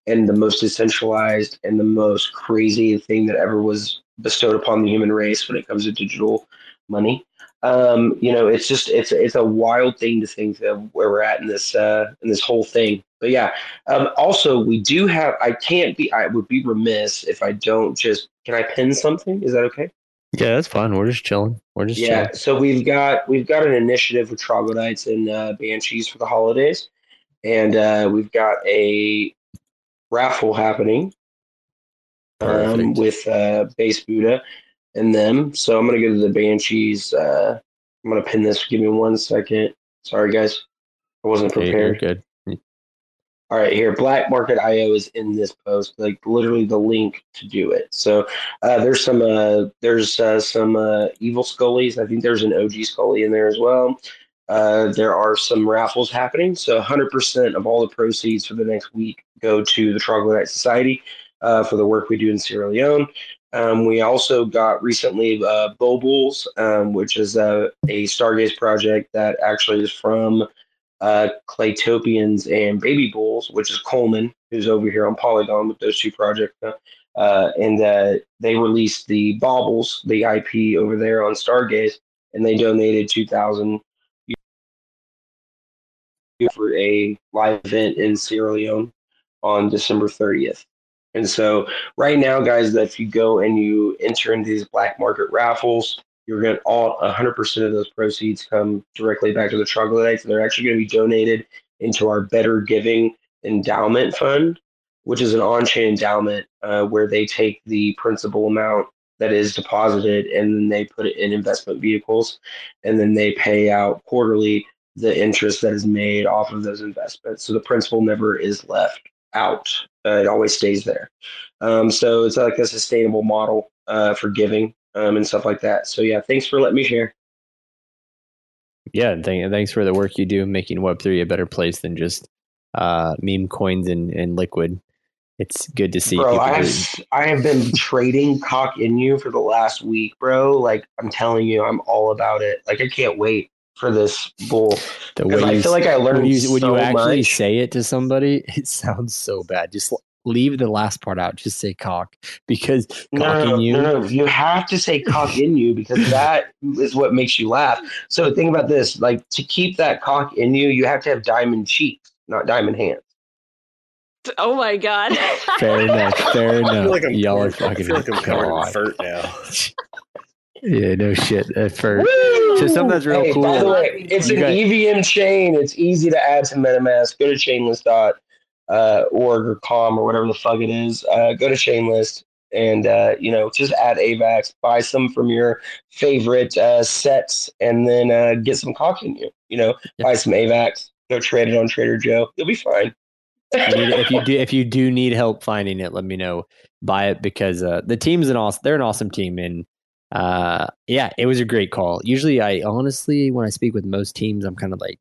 and the most decentralized and the most crazy thing that ever was bestowed upon the human race when it comes to digital money. Um, you know, it's just it's it's a wild thing to think of where we're at in this uh, in this whole thing. But yeah, um, also we do have. I can't be. I would be remiss if I don't just. Can I pin something? Is that okay? yeah, that's fine. We're just chilling. We're just yeah. chilling. So we've got we've got an initiative with troglodytes and uh, banshees for the holidays, and uh, we've got a raffle happening um, with uh, Base Buddha and them. So I'm gonna go to the banshees. Uh, I'm gonna pin this. Give me one second. Sorry, guys. I wasn't prepared. good. All right, here, Black Market IO is in this post, like literally the link to do it. So uh, there's some uh, there's uh, some uh, evil Scullies. I think there's an OG Scully in there as well. Uh, there are some raffles happening. So 100% of all the proceeds for the next week go to the Troglodyte Society uh, for the work we do in Sierra Leone. Um, we also got recently uh, Bobuls, um, which is a, a Stargaze project that actually is from uh, Claytopians and Baby Bulls, which is Coleman, who's over here on Polygon with those two projects. Uh, and uh, they released the Baubles, the IP over there on Stargaze, and they donated 2000 for a live event in Sierra Leone on December 30th. And so, right now, guys, if you go and you enter into these black market raffles, you're going to all 100% of those proceeds come directly back to the troglodytes. and They're actually going to be donated into our Better Giving Endowment Fund, which is an on chain endowment uh, where they take the principal amount that is deposited and then they put it in investment vehicles and then they pay out quarterly the interest that is made off of those investments. So the principal never is left out. Uh, it always stays there. Um, so it's like a sustainable model uh, for giving um, and stuff like that. So yeah, thanks for letting me share. Yeah, and thank, thanks for the work you do making Web3 a better place than just uh, meme coins and, and liquid. It's good to see. Bro, I have, I have been trading cock in you for the last week, bro. Like I'm telling you, I'm all about it. Like I can't wait for this bull. the Because way I feel like I learned when you, when so you actually much. say it to somebody, it sounds so bad. Just leave the last part out. Just say cock because No, cocking no, you. no, no. You have to say cock in you because that is what makes you laugh. So think about this: like to keep that cock in you, you have to have diamond cheeks, not diamond hands. Oh my god. Fair enough. Fair I enough. feel like I'm Y'all are covered- I fucking feel like I'm covered in God. furt now. Yeah, no shit. At first. So something that's real Hey, cool. By the way, it's You an got- EVM chain. It's easy to add to MetaMask. Go to chainlist dot uh, org or com or whatever the fuck it is. Uh, go to chainlist and uh, you know just add AVAX. Buy some from your favorite uh, sets, and then uh, get some cock in you. You know, Yeah. buy some AVAX. Go trade it on Trader Joe. You'll be fine. if you do if you do need help finding it, let me know. Buy it because uh, the team's an awesome. They're an awesome team, and uh, yeah, it was a great call. Usually, I honestly, when I speak with most teams, I'm kind of like,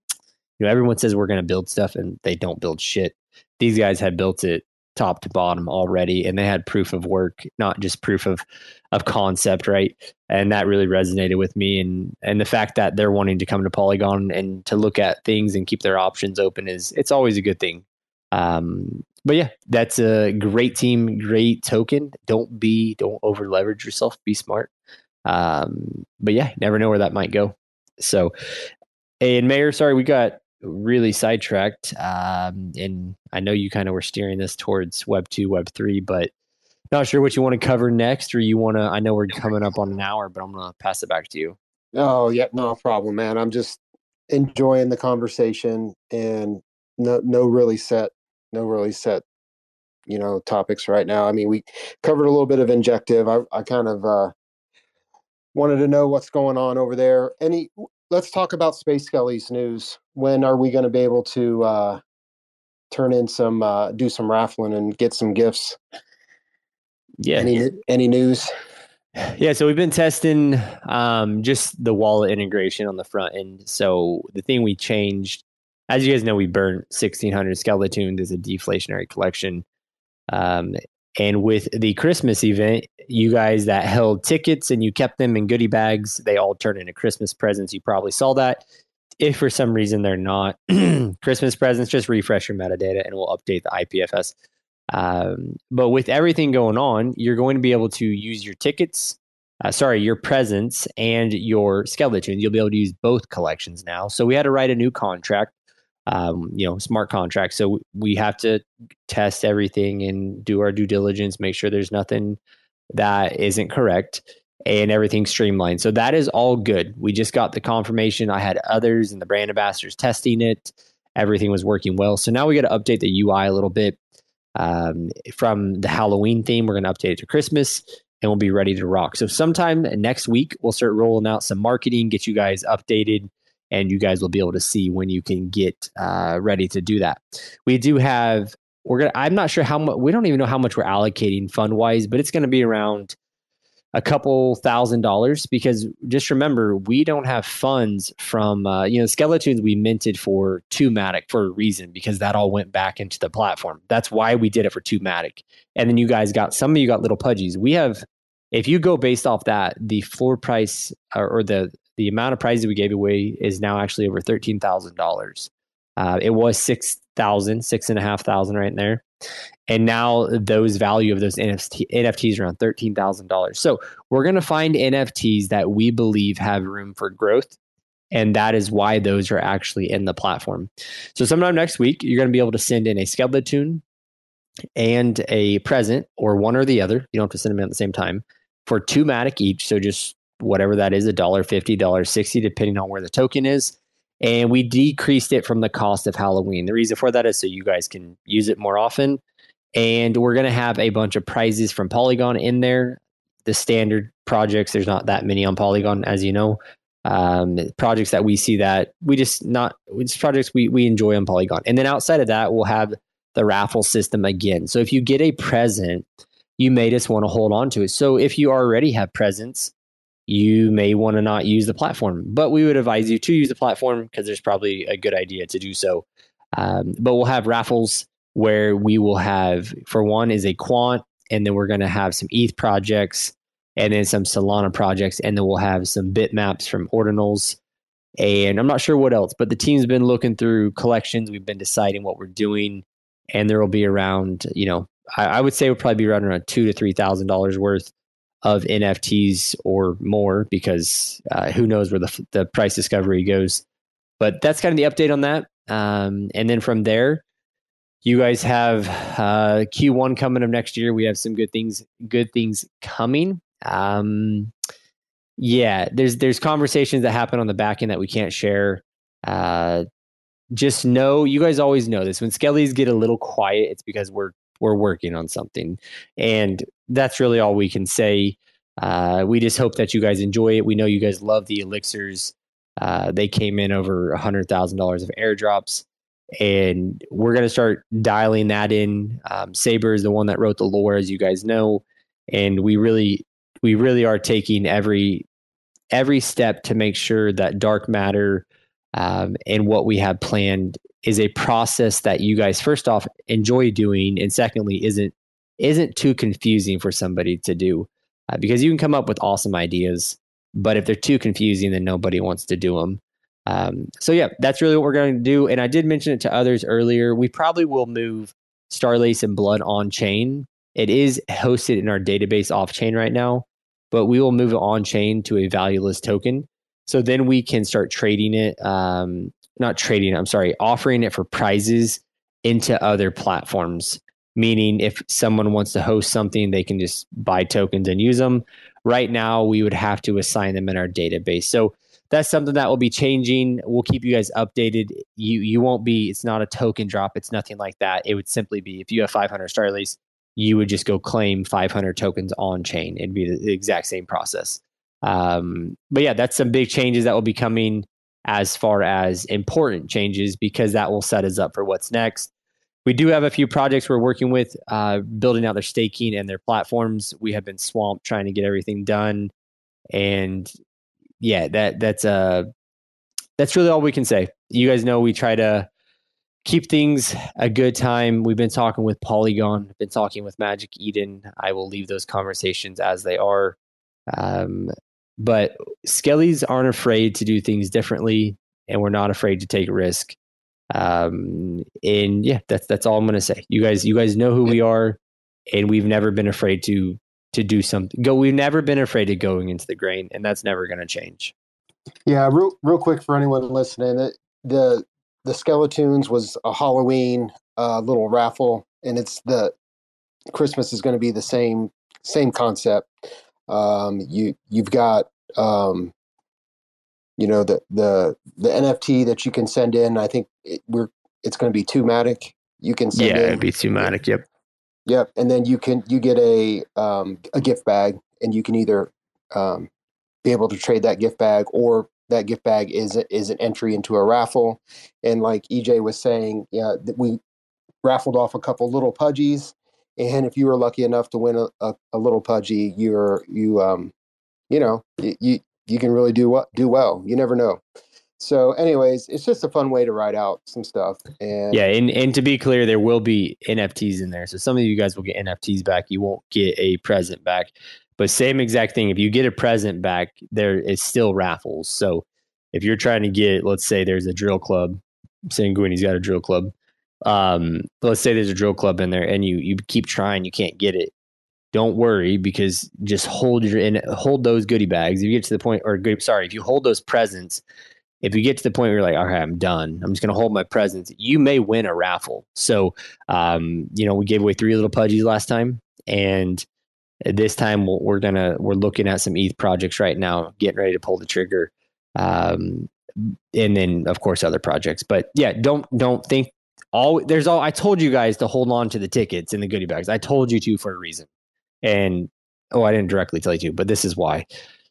you know, everyone says we're going to build stuff, and they don't build shit. These guys had built it top to bottom already, and they had proof of work, not just proof of of concept, right? And that really resonated with me, and and the fact that they're wanting to come to Polygon and to look at things and keep their options open is it's always a good thing. Um, but yeah, that's a great team, great token. Don't be, don't over leverage yourself. Be smart. Um, but yeah, never know where that might go. So, and Mayor, sorry, we got really sidetracked. Um, and I know you kind of were steering this towards Web two, Web three, but not sure what you want to cover next, or you want to. I know we're coming up on an hour, but I'm gonna pass it back to you. Oh, yeah, no problem, man. I'm just enjoying the conversation and no, no really set, no really set, you know, topics right now. I mean, we covered a little bit of injective. I, I kind of uh, wanted to know what's going on over there. Any, let's talk about Space Skelly's news. When are we going to be able to uh, turn in some, uh, do some raffling and get some gifts? Yeah, Any, any news? Yeah, so we've been testing um, just the wallet integration on the front end. So the thing we changed, as you guys know, we burnt 1600 Skeletoons as a deflationary collection. Um, and with the Christmas event, you guys that held tickets and you kept them in goodie bags, they all turned into Christmas presents. You probably saw that. If for some reason they're not Christmas presents, just refresh your metadata and we'll update the IPFS. Um, but with everything going on, you're going to be able to use your tickets, uh, sorry, your presents and your skeletons. You'll be able to use both collections now. So we had to write a new contract, um, you know, smart contracts. So we have to test everything and do our due diligence, make sure there's nothing that isn't correct and everything streamlined. So that is all good. We just got the confirmation. I had others and the brand ambassadors testing it. Everything was working well. So now we got to update the UI a little bit um, from the Halloween theme. We're going to update it to Christmas and we'll be ready to rock. So, sometime next week, we'll start rolling out some marketing, get you guys updated, and you guys will be able to see when you can get uh, ready to do that. We do have, we're to, I'm not sure how much, we don't even know how much we're allocating fund wise, but it's going to be around a couple thousand dollars because just remember we don't have funds from uh, you know skeletons we minted for two matic for a reason because that all went back into the platform. That's why we did it for two matic and then you guys got some of you got little pudgies. We have if you go based off that the floor price or, or the the amount of prizes we gave away is now actually over thirteen thousand dollars uh, it was six thousand six and a half thousand right there and now those value of those NFT, NFTs around thirteen thousand dollars. So we're going to find NFTs that we believe have room for growth, and that is why those are actually in the platform. So sometime next week, you're going to be able to send in a skeleton and a present, or one or the other. You don't have to send them at the same time for two matic each. So just whatever that is, a dollar fifty, dollar sixty, depending on where the token is and we decreased it from the cost of Halloween. The reason for that is so you guys can use it more often. And we're going to have a bunch of prizes from Polygon in there. The standard projects, there's not that many on Polygon, as you know. Um, projects that we see that we just not, it's projects we, we enjoy on Polygon. And then outside of that, we'll have the raffle system again. So if you get a present, you may just want to hold on to it. So if you already have presents, you may want to not use the platform. But we would advise you to use the platform because there's probably a good idea to do so. Um, but we'll have raffles where we will have, for one, is a quant, and then we're going to have some ETH projects and then some Solana projects, and then we'll have some bitmaps from ordinals. And I'm not sure what else, but the team's been looking through collections. We've been deciding what we're doing, and there will be around, you know, I, I would say it would probably be around around two to three thousand dollars worth of NFTs or more, because uh, who knows where the the price discovery goes. But that's kind of the update on that. Um, and then from there, you guys have uh, Q1 coming up next year. We have some good things, good things coming. Um, yeah, there's there's conversations that happen on the back end that we can't share. Uh, just know, you guys always know this. When Skellies get a little quiet, it's because we're we're working on something, and that's really all we can say. Uh, we just hope that you guys enjoy it. We know you guys love the elixirs. Uh, they came in over a hundred thousand dollars of airdrops, and we're gonna start dialing that in. Um, Saber is the one that wrote the lore, as you guys know, and we really we really are taking every every step to make sure that dark matter um, and what we have planned is a process that you guys first off enjoy doing and secondly isn't isn't too confusing for somebody to do uh, because you can come up with awesome ideas but if they're too confusing then nobody wants to do them um, so yeah that's really what we're going to do and i did mention it to others earlier we probably will move starlace and blood on chain it is hosted in our database off chain right now but we will move it on chain to a valueless token. So then we can start trading it, um, not trading, I'm sorry, offering it for prizes into other platforms. Meaning, if someone wants to host something, they can just buy tokens and use them. Right now, we would have to assign them in our database. So that's something that will be changing. We'll keep you guys updated. You you won't be. It's not a token drop. It's nothing like that. It would simply be if you have 500 Starlace, you would just go claim 500 tokens on chain. It'd be the exact same process. Um, but yeah, that's some big changes that will be coming as far as important changes because that will set us up for what's next. We do have a few projects we're working with, uh, building out their staking and their platforms. We have been swamped trying to get everything done, and yeah, that that's uh that's really all we can say. You guys know we try to keep things a good time. We've been talking with Polygon, been talking with Magic Eden. I will leave those conversations as they are. Um, but Skellies aren't afraid to do things differently, and we're not afraid to take risk. Um, and yeah, that's that's all I'm to say. You guys, you guys know who we are, and we've never been afraid to to do something. Go. We've never been afraid of going into the grain, and that's never to change. Yeah, real real quick for anyone listening, it, the the Skeletons was a Halloween uh, little raffle, and it's the Christmas is going to be the same same concept. Um, you you've got um, you know the the the NFT that you can send in. I think it, we're it's going to be two matic. You can send yeah, in, it'd be two matic. Yep. Yep, and then you can you get a um, a gift bag, and you can either um, be able to trade that gift bag or that gift bag is is an entry into a raffle. And like EJ was saying, yeah, that we raffled off a couple little pudgies, and if you were lucky enough to win a, a, a little pudgy, you're you um you know you you can really do what do well. You never know. So, anyways, it's just a fun way to write out some stuff. And yeah, and and to be clear, there will be NFTs in there. So some of you guys will get NFTs back. You won't get a present back. But same exact thing. If you get a present back, there is still raffles. So if you're trying to get, let's say there's a drill club, Sanguini's got a drill club. Um, let's say there's a drill club in there and you you keep trying, you can't get it. Don't worry because just hold your in hold those goodie bags. If you get to the point or good sorry, if you hold those presents, if you get to the point where you're like, all right, I'm done. I'm just gonna hold my presents, you may win a raffle. So um, you know, we gave away three little pudgies last time and this time we're gonna we're looking at some ETH projects right now, getting ready to pull the trigger, um, and then of course other projects. But yeah, don't don't think all there's all. I told you guys to hold on to the tickets and the goodie bags. I told you to for a reason, and oh, I didn't directly tell you to, but this is why.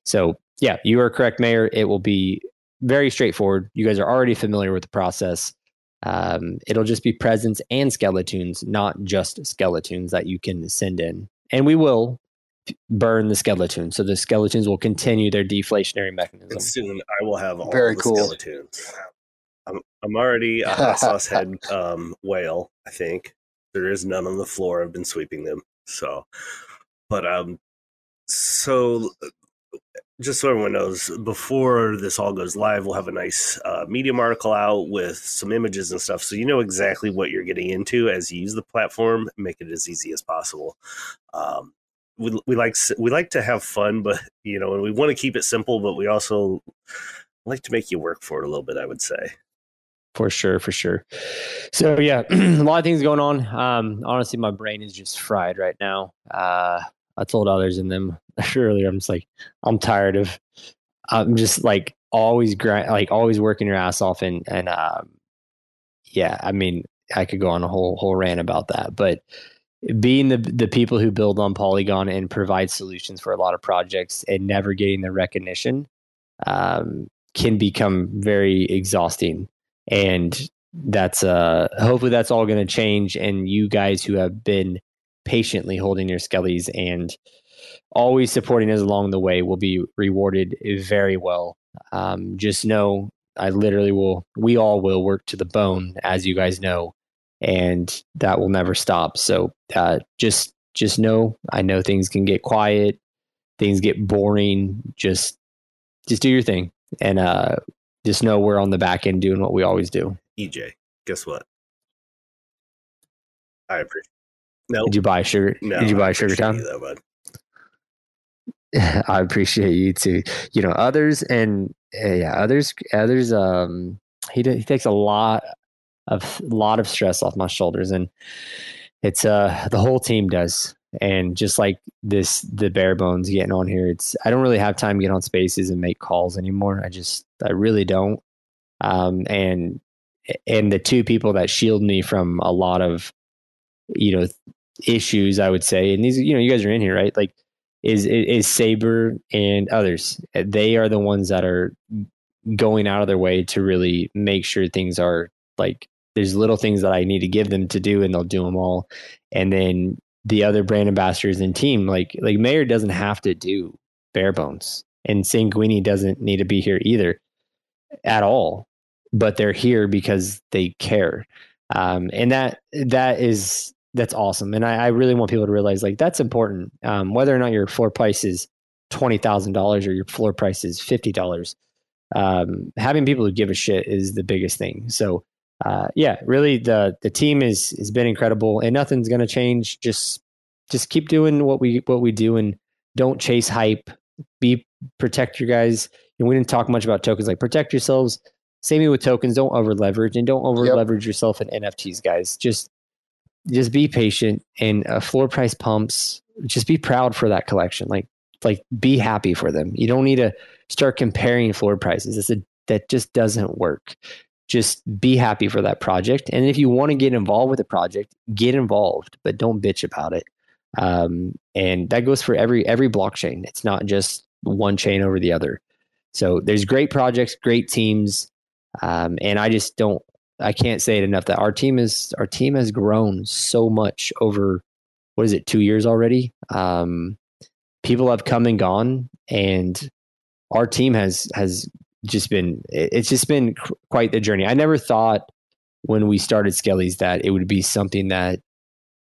So yeah, you are correct, Mayor. It will be very straightforward. You guys are already familiar with the process. Um, it'll just be presents and skeletons, not just skeletons that you can send in and we will. burn the skeletons. So the skeletons will continue their deflationary mechanism. And soon I will have all Very the cool. skeletons. I'm, I'm already a hot sauce head um, whale, I think. There is none on the floor. I've been sweeping them. So, but, um, so just so everyone knows, before this all goes live, we'll have a nice uh, Medium article out with some images and stuff, so you know exactly what you're getting into as you use the platform. Make it as easy as possible. Um, we, we like we like to have fun, but you know, and we want to keep it simple, but we also like to make you work for it a little bit. I would say. For sure for sure. So yeah a lot of things going on. Um honestly my brain is just fried right now. Uh i told others in them earlier i'm just like i'm tired of i'm just like always grind like always working your ass off and and um yeah i mean i could go on a whole whole rant about that but being the the people who build on polygon and provide solutions for a lot of projects and never getting the recognition um can become very exhausting and that's uh hopefully that's all going to change and you guys who have been patiently holding your skellies and always supporting us along the way will be rewarded very well. Um just know i literally will we all will work to the bone as you guys know and that will never stop. So uh just just know i know things can get quiet things get boring just just do your thing. And uh just know we're on the back end doing what we always do. EJ, guess what? I appreciate. No, Did you buy sugar? no, did you buy Sugar Town? though. I appreciate you too. You know, others and uh, yeah, others, others. Um, he he takes a lot of lot of stress off my shoulders, and it's uh the whole team does. And just like this, the bare bones getting on here, it's I don't really have time to get on spaces and make calls anymore. I just I really don't. Um, and and the two people that shield me from a lot of you know issues, I would say, and these you know you guys are in here, right? Like is is Saber and others. They are the ones that are going out of their way to really make sure things are like there's little things that I need to give them to do and they'll do them all. And then the other brand ambassadors and team, like like Mayor doesn't have to do bare bones. And Sanguini doesn't need to be here either at all. But they're here because they care. Um, and that that is that's awesome. And I, I really want people to realize like that's important. Um, whether or not your floor price is twenty thousand dollars or your floor price is fifty dollars, um, having people who give a shit is the biggest thing. So uh, yeah, really the the team is has been incredible, and nothing's gonna change. Just just keep doing what we what we do, and don't chase hype. Be protect your guys. And we didn't talk much about tokens. Like protect yourselves. Same with tokens. Don't over leverage, and don't over leverage yourself in NFTs, guys. Just just be patient and uh, floor price pumps. Just be proud for that collection. Like like be happy for them. You don't need to start comparing floor prices. It's a, that just doesn't work just be happy for that project. And if you want to get involved with a project, get involved, but don't bitch about it. Um, and that goes for every every blockchain. It's not just one chain over the other. So there's great projects, great teams, um, and I just don't. I can't say it enough that our team is our team has grown so much over what is it two years already. Um, people have come and gone, and our team has has just been it's just been quite the journey. I never thought when we started Skelly's that it would be something that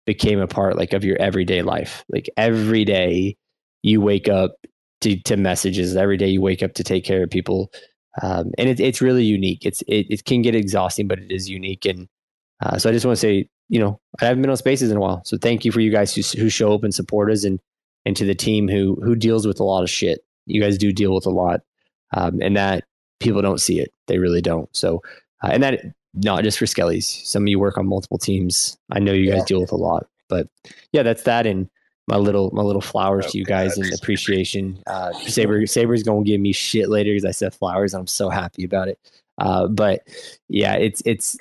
became a part like of your everyday life. Like every day you wake up to, to messages. Every day you wake up to take care of people, um, and it, it's really unique. It's it, it can get exhausting, but it is unique. And uh, so I just want to say, you know, I haven't been on Spaces in a while, so thank you for you guys who who show up and support us, and and to the team who who deals with a lot of shit. You guys do deal with a lot um, and that people don't see it. They really don't. So, uh, and that not just for Skellies. Some of you work on multiple teams. I know you guys Yeah. deal with a lot, but yeah, that's that. And my little my little flowers to you guys that's- and appreciation. Uh, Saber Saber's gonna give me shit later because I said flowers. And I'm so happy about it. Uh, but yeah, it's it's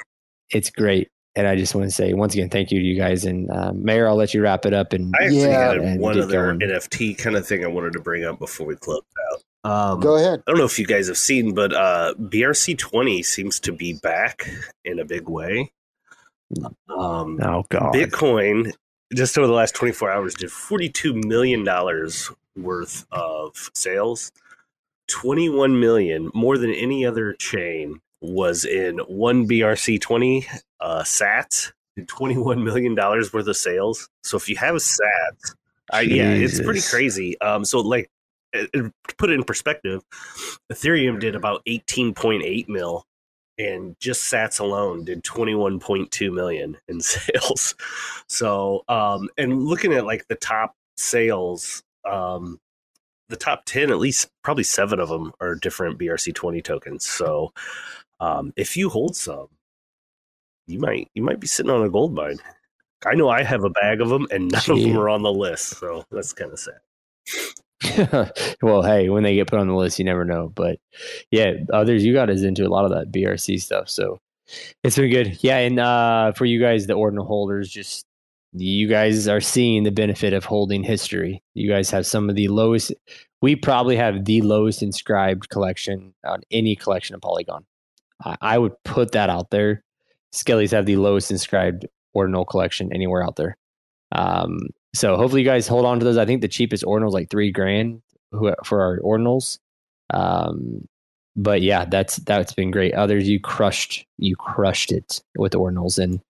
it's great. And I just want to say once again, thank you to you guys. And uh, Mayor, I'll let you wrap it up. And I actually Yeah. had And one other going. NFT kind of thing I wanted to bring up before we close out. Um, Go ahead. I don't know if you guys have seen, but uh, BRC20 seems to be back in a big way. Um, oh god, Bitcoin just over the last 24 hours did 42 million dollars worth of sales. 21 million more than any other chain was in one brc20 uh sats did 21 million dollars worth of sales. So if you have sats I, yeah it's pretty crazy. Um so like to put it in perspective ethereum did about 18.8 mil and just sats alone did 21.2 million in sales. So um and looking at like the top sales um the top 10 at least probably seven of them are different brc20 tokens. So um if you hold some you might you might be sitting on a gold mine. I know i have a bag of them and none of them are on the list so that's kind of sad well, hey, when they get put on the list, you never know. But yeah, others you got us into a lot of that BRC stuff, so it's been good. Yeah, and uh, for you guys, the ordinal holders, just you guys are seeing the benefit of holding history. You guys have some of the lowest. We probably have the lowest inscribed collection on any collection of Polygon. I, I would put that out there. Skellies have the lowest inscribed ordinal collection anywhere out there. Um, so hopefully you guys hold on to those. I think the cheapest ordinal is like three grand for our ordinals. Um, but yeah, that's that's been great. Others you crushed you crushed it with ordinals, and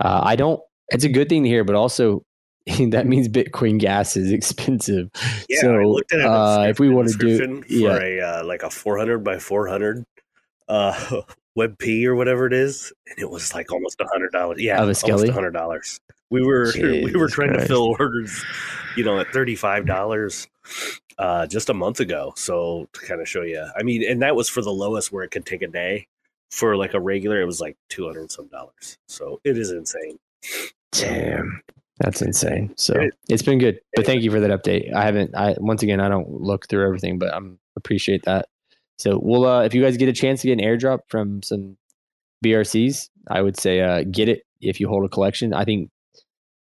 uh, I don't. It's a good thing to hear, but also that means Bitcoin gas is expensive. yeah so I looked at a uh, if we want to do, description for yeah, a uh, like a 400 by 400 uh web p or whatever it is and it was like almost a hundred dollars yeah Of a almost Skelly? a hundred dollars we were we were trying to fill orders you know at 35 dollars uh just a month ago so to kind of show you i mean and that was for the lowest where it could take a day for like a regular it was like 200 and some dollars so it is insane Damn, that's insane. So It- it's been good, but thank you for that update. I haven't. I once again, I don't look through everything, but I'm appreciate that. So we'll, uh, if you guys get a chance to get an airdrop from some BRCs, I would say uh, get it if you hold a collection. I think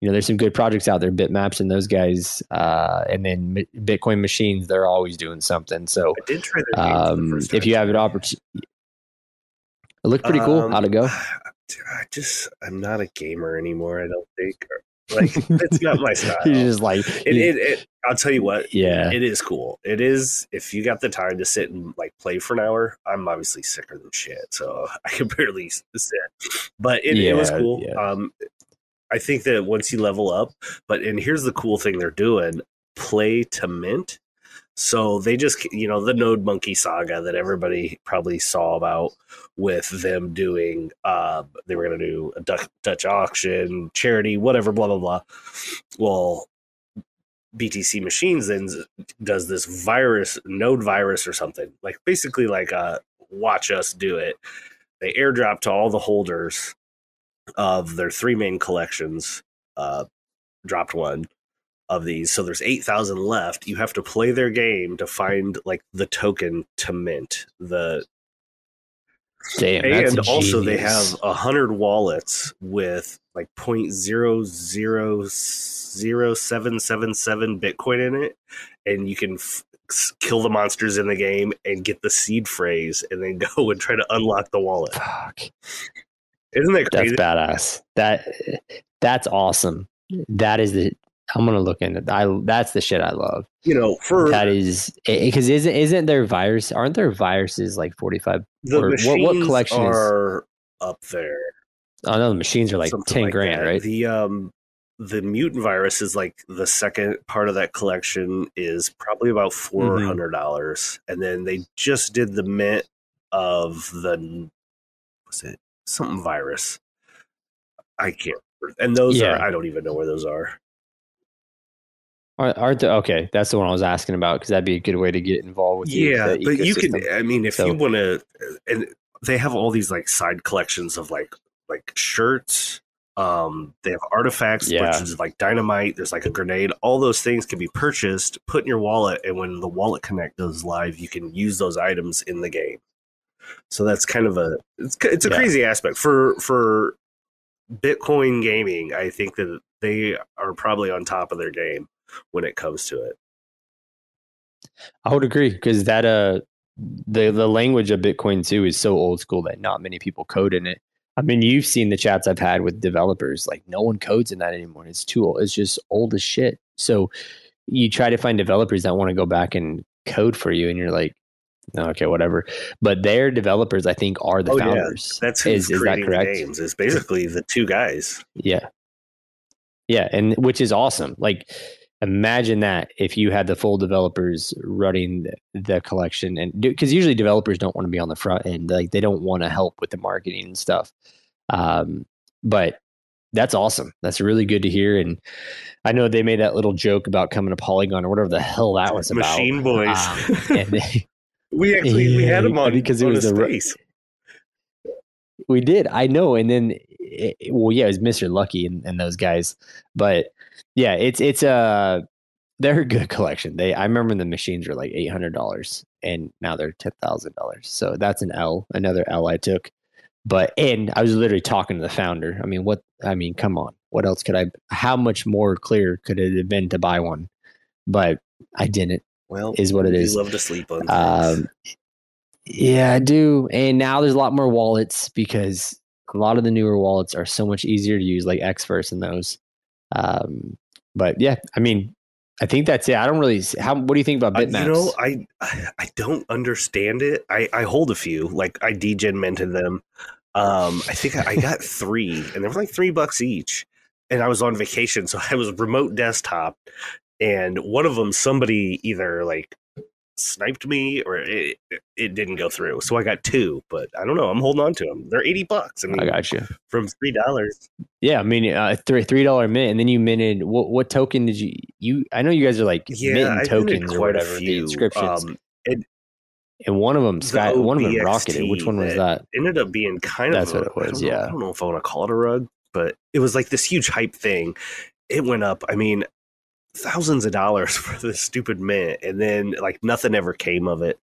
you know there's some good projects out there, Bitmaps and those guys, uh, and then Bitcoin machines. They're always doing something. So i did try the um, if you have an opportunity, it looked pretty cool. Um, How'd it go? I just I'm not a gamer anymore. I don't think. Like it's not my style. You're just like, It, it, it, I'll tell you what. yeah, It is cool. It is. If you got the time to sit and like play for an hour, I'm obviously sicker than shit, so I can barely sit. But it, it was cool. yeah. Um, I think that once you level up, but and here's the cool thing they're doing: play to mint. So they just, you know, the Node Monkey saga that everybody probably saw about with them doing, uh, they were going to do a Dutch, Dutch auction, charity, whatever, blah, blah, blah. Well, BTC Machines then does this virus, Node virus or something, like basically like uh, watch us do it. They airdrop to all the holders of their three main collections, uh, dropped one of these. So there's 8,000 left. You have to play their game to find like the token to mint. The damn. that's and also they have a hundred wallets with like point zero zero zero seven seven seven Bitcoin in it, and you can f- kill the monsters in the game and get the seed phrase, and then go and try to unlock the wallet. Fuck. Isn't that crazy? That's badass. That that's awesome. That is the. I'm gonna look into. I that's the shit I love. you know, for That is because isn't isn't there virus? Aren't there viruses like 45? the or what- machines what collection is- are up there. Oh no, the machines are like something 10 like grand, that. right? The um the mutant virus is like the second part of that collection is probably about Mm-hmm. four hundred dollars, and then they just did the mint of the was it something virus? I can't. remember. And those Yeah. are I don't even know where those are. Aren't, aren't there, okay, that's the one I was asking about because that'd be a good way to get involved with Yeah, the but you can. I mean, if So- you want to, and they have all these like side collections of like like shirts. Um, they have artifacts, Yeah. which is like dynamite. There's like a grenade. All those things can be purchased, put in your wallet, and when the wallet connect goes live, you can use those items in the game. So that's kind of a it's it's a Yeah. crazy aspect for for Bitcoin gaming. I think that they are probably on top of their game when it comes to it. I would agree because that uh the the language of Bitcoin too is so old school that not many people code in it. I mean, you've seen the chats I've had with developers. Like, no one codes in that anymore. It's too old. It's just old as shit. So you try to find developers that want to go back and code for you, and you're like, okay, whatever. But their developers, I think, are the Oh, yeah. founders. That's who's is, is that creating the correct? games. Is basically the two guys. Yeah. Yeah. And which is awesome. Like, imagine that if you had the full developers running the, the collection and because usually developers don't want to be on the front end. Like, they don't want to help with the marketing and stuff. Um, but that's awesome. That's really good to hear. And I know they made that little joke about coming to Polygon or whatever the hell that was about. Machine Boys. Um, and we actually we had them Yeah, on because it on was a ru- We did. I know. And then, it, well, yeah, it was Mr. Lucky and, and those guys. But yeah, it's it's a they're a good collection. They I remember the machines were like eight hundred dollars, and now they're ten thousand dollars. So that's an L, another L I took. But and I was literally talking to the founder. I mean, what? I mean, come on. What else could I? How much more clear could it have been to buy one? But I didn't. Well, Is what it is. we love to sleep on. Um, yeah, I do. And now there's a lot more wallets because a lot of the newer wallets are so much easier to use, like Xverse and those. Um, but yeah, I mean, I think that's it. I don't really. How? What do you think about Uh, you know, I I don't understand it. I I hold a few. Like I degenmented them. Um, I think I, I got three, and they were like three bucks each. And I was on vacation, so I was remote desktop, and one of them somebody either like sniped me or it, it didn't go through. So I got two, but I don't know. I'm holding on to them. They're eighty bucks. I mean, I got you. from three dollars. Yeah, I mean, uh, three three dollar mint, and then you minted. What what token did you you? I know you guys are like Yeah, minting minted tokens or quite a whatever. The few. inscriptions, Um, and one of them, the one of them rocketed. Which one was that? ended up being kind That's of what it I was, know- yeah. I don't know if I want to call it a rug, but it was like this huge hype thing. It went up. I mean, thousands of dollars for this stupid mint, and then like nothing ever came of it.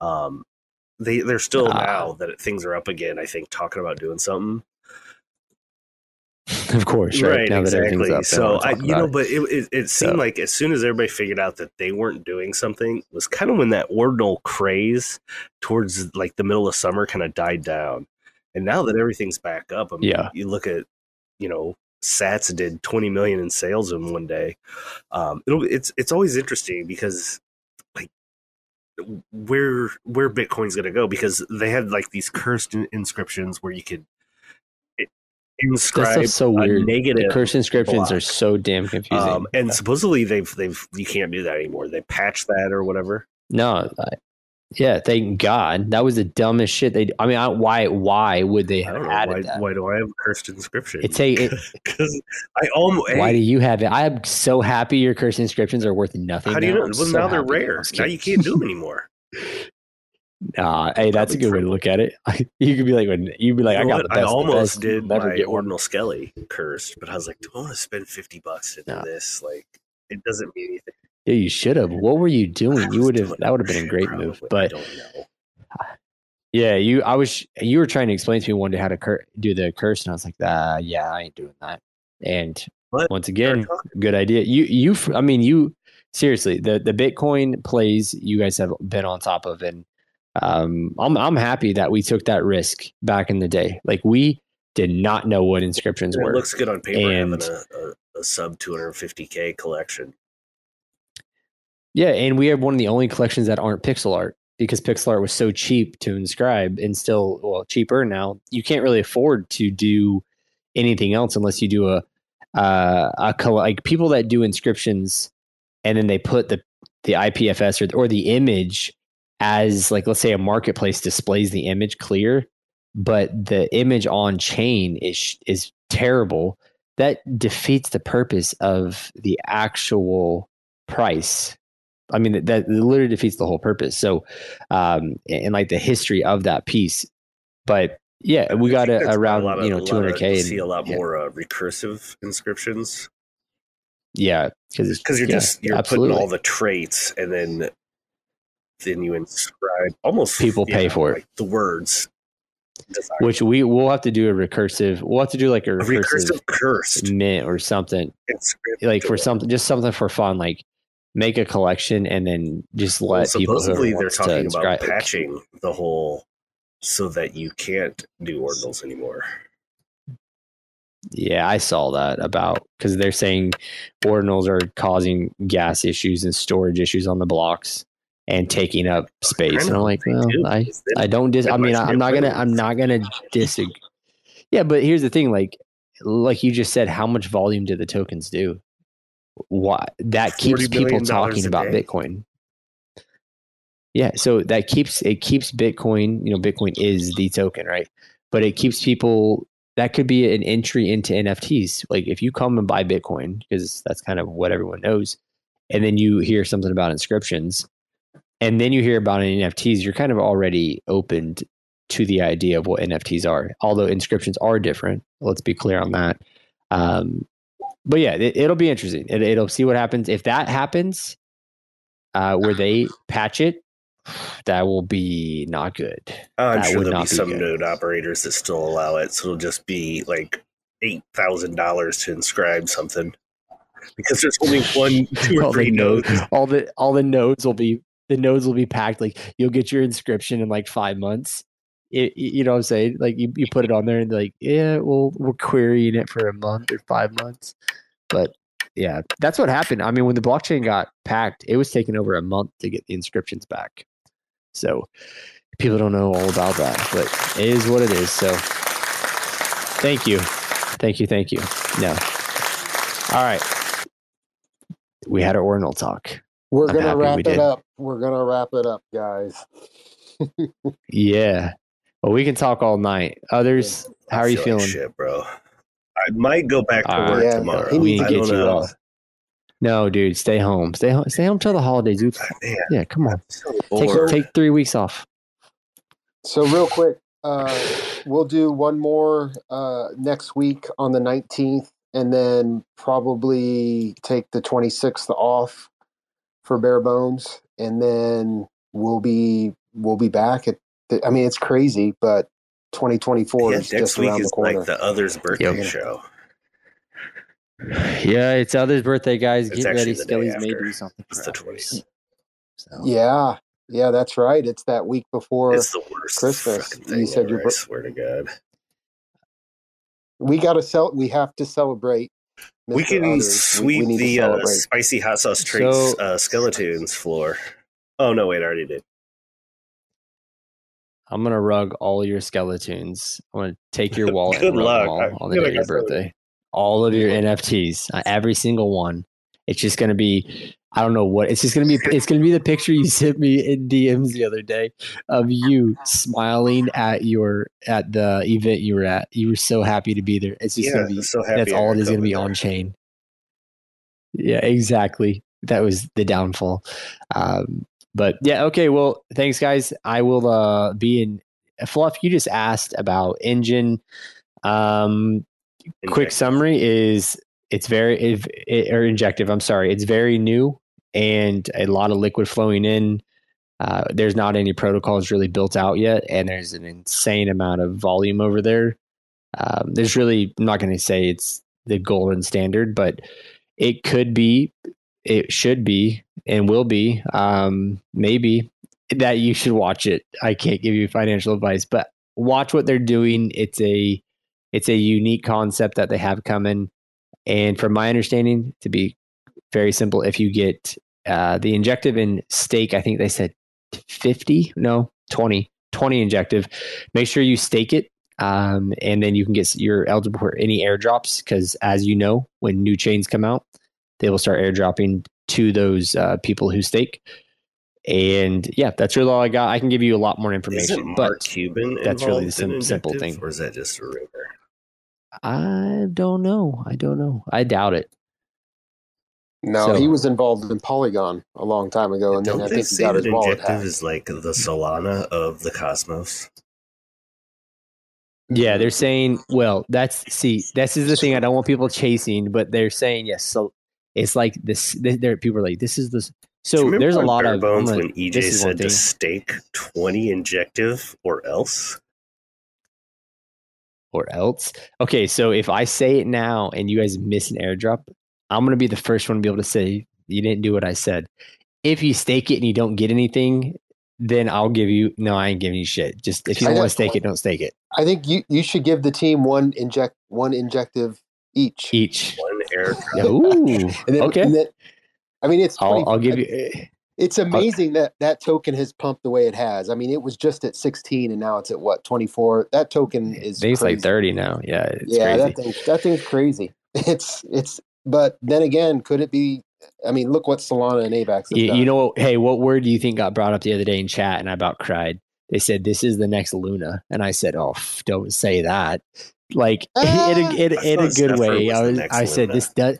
Um, they they're still Ah. now that things are up again. I think talking about doing something. Of course, right, now that everything's up. so I, you know, it. but it, it it seemed So- like as soon as everybody figured out that they weren't doing something, was kind of when that ordinal craze towards like the middle of summer kind of died down. And now that everything's back up, I mean, Yeah. you look at, you know, Sats did 20 million in sales in one day. Um, it'll it's it's always interesting because like where where Bitcoin's going to go because they had like these cursed inscriptions where you could inscribe so weird. The negative curse inscriptions are so damn confusing. um, and supposedly they've they've you can't do that anymore. They patched that or whatever. no, I, yeah, thank God. That was the dumbest shit. They, I mean, I, why, why would they have added why, that? why do I have cursed inscription? It's a, it, because I almost why do you have it? I am so happy your cursed inscriptions are worth nothing. how do you now. know? I'm Well, so now they're. Rare. Now you can't do them anymore. Nah, hey, that's a good way to look at it. you could be like, when you'd be like, You know I got the best. I almost did never my get one. ordinal skelly cursed, but I was like, do I want to spend fifty bucks to do No. this? Like, it doesn't mean anything. Yeah, you should have. What were you doing? You would have. That would have been a great move. But yeah, you. I was. You were trying to explain to me one day how to cur- do the curse, and I was like, ah, yeah, I ain't doing that. And But once again, good idea. You, you. I mean, you. Seriously, the the Bitcoin plays you guys have been on top of, and um, I'm I'm happy that we took that risk back in the day. Like we did not know what inscriptions It were. It looks good on paper And- having a, a, a sub 250k collection. Yeah, and we have one of the only collections that aren't pixel art because pixel art was so cheap to inscribe and still well cheaper now. You can't really afford to do anything else unless you do a uh, a col- like people that do inscriptions and then they put the the IPFS or or the image as like let's say a marketplace displays the image clear, but the image on chain is is terrible. That defeats the purpose of the actual price I mean, that, literally defeats the whole purpose. So, um, and, and, like the history of that piece. But yeah, we got a, around a of- you know lot two of- hundred k. See a lot more uh, recursive inscriptions Yeah, because because you're yeah, just you're absolutely. putting all the traits and then then you inscribe almost People pay know, for it. the words. Design. which we we'll have to do a recursive. We'll have to do like a A recursive, recursive cursed mint or something like for something just something for fun like make a collection and then just let Well, people supposedly they're wants to talking about patching the whole so that you can't do ordinals anymore. Yeah, I saw that about because they're saying ordinals are causing gas issues and storage issues on the blocks and taking up space. And I'm like, well, I, I don't dis. I mean, I'm not gonna. I'm not gonna disagree. Yeah, but here's the thing. Like, like you just said, how much volume do the tokens do? Why that keeps people talking about. Bitcoin. Yeah, so that keeps it keeps Bitcoin. You know, Bitcoin is the token, right? But it keeps people. That could be an entry into NFTs. Like if you come and buy Bitcoin, because that's kind of what everyone knows, and then you hear something about inscriptions, and then you hear about NFTs, you're kind of already opened to the idea of what NFTs are. Although inscriptions are different. Let's be clear on that. Um, but yeah, it, it'll be interesting. It, it'll see what happens. If that happens, uh, where they patch it, that will be not good. I'm That sure there'll be some good. node operators that still allow it, so it'll just be like eight thousand dollars to inscribe something because there's only one, two or three nodes. nodes, all the all the nodes will be the nodes will be packed. Like you'll get your inscription in like five months. It, you know what I'm saying? Like you, you put it on there and like, yeah, well, we're querying it for a month or five months. But yeah, that's what happened. I mean, when the blockchain got packed, it was taking over a month to get the inscriptions back. So people don't know all about that, but it is what it is. So thank you. Thank you. Thank you. No. All right. We had our ordinal talk. We're I'm gonna wrap it did. up. We're gonna wrap it up, guys. Yeah. Well, we can talk all night. Others, how are you feel like feeling? shit, bro. I might go back to Uh, work yeah, tomorrow. we need to get you know. off. No, dude, stay home. Stay home. Stay home till the holidays. Oops. Man, Yeah, come on. So Take take three weeks off. So real quick, uh, we'll do one more uh, next week on the 19th, and then probably take the 26th off for bare bones, and then we'll be we'll be back at. The, I mean, it's crazy, but 2024 Yeah, is next just week around the is corner. like the other's birthday Yep. show. Yeah, it's other's birthday, guys. It's Get ready. the Skelly's may do something. It's the others. 20th. So, yeah, yeah, that's right. It's that week before. It's the worst Christmas. fucking You said ever, your I swear to God. we got to sell. We have to celebrate. We can Others. We- we sweep the uh, spicy hot sauce treats So- uh, skeletons floor. Oh no, wait, I already did. I'm gonna rug all your skeletons. I'm gonna take your wallet Good and rug luck. them all on the day of your birthday. All of your NFTs, uh, every single one. It's just gonna be. I don't know what. It's just gonna be. It's gonna be the picture you sent me in DMs the other day of you smiling at your at the event you were at. You were so happy to be there. It's just Yeah, gonna be. So happy That's all it is gonna be COVID on chain. Yeah, exactly. That was the downfall. Um, but yeah, okay. Well, thanks, guys. I will uh, be in. Fluff, you just asked about engine. Um, quick summary is it's very if, it, or injective. I'm sorry, it's very new and a lot of liquid flowing in. Uh, there's not any protocols really built out yet, and there's an insane amount of volume over there. Um, there's really I'm not going to say it's the golden standard, but it could be, it should be, and will be. Um, maybe that you should watch it. I can't give you financial advice, but watch what they're doing. It's a it's a unique concept that they have coming. And from my understanding, to be very simple, if you get uh, the injective in stake, I think they said 50, no, 20, 20 injective. Make sure you stake it. Um, and then you can get you're eligible for any airdrops because, as you know, when new chains come out, they will start airdropping to those uh, people who stake. And yeah, that's really all I got. I can give you a lot more information, Isn't but Mark Cuban that's really the sim- simple thing. or is that just a rumor? I don't know. I don't know. I doubt it. No, So- he was involved in Polygon a long time ago, and Don't then I they think he got that his wallet Injective hacked. is like the Solana of the cosmos? Yeah, they're saying, well, that's see, this is the thing I don't want people chasing, but they're saying yes. So it's like this. There, people are like, this is this. So there's a lot Bare of. I'm bones gonna- when EJ this is one said to stake twenty injective or else. or else. Okay, so if I say it now and you guys miss an airdrop, I'm gonna be the first one to be able to say you didn't do what I said. If you stake it and you don't get anything, then I'll give you. No, I ain't giving you shit. Just if you don't want to stake it, don't stake it. I think you you should give the team one inject one injective each. Each. Air Yeah, Ooh. Then, okay. then- I mean, it's I'll, pretty- I'll give you. Eh, it's amazing that that token has pumped the way it has. I mean, it was just at 16 and now it's at what 24. That token is it's like 30 now. Yeah, it's yeah, crazy. that thing that thing's crazy. It's it's. But then again, could it be? I mean, look what Solana and Avax. You, you know, hey, what word do you think got brought up the other day in chat? And I about cried. They said this is the next Luna, and I said, "Oh, don't say that." Like Ah, in, a, in, in a good Zephyr way. I was, I said Luna. this does.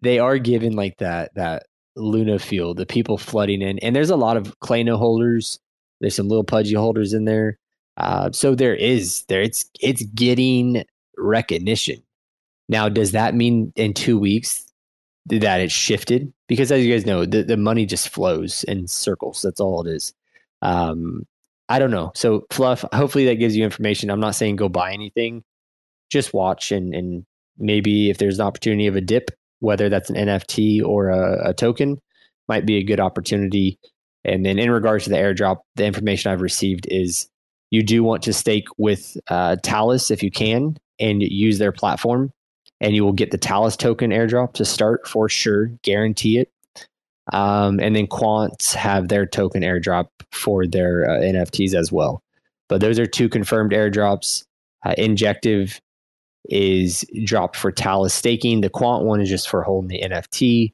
They are given like that that Luna feel. The people flooding in, and there's a lot of Clayno holders. There's some little pudgy holders in there. Uh, so there is there. It's it's getting recognition. Now, does that mean in two weeks that it's shifted? Because as you guys know, the, the money just flows in circles. That's all it is. Um, I don't know. So fluff, hopefully that gives you information. I'm not saying go buy anything. Just watch and and maybe if there's an opportunity of a dip, whether that's an NFT or a, a token, might be a good opportunity. And then in regards to the airdrop, the information I've received is you do want to stake with uh, Talis if you can and use their platform, and you will get the Talis token airdrop to start for sure, guarantee it. Um, and then Quants have their token airdrop for their uh, NFTs as well. But those are two confirmed airdrops. Uh, Injective is dropped for Talis staking. The Quant one is just for holding the NFT.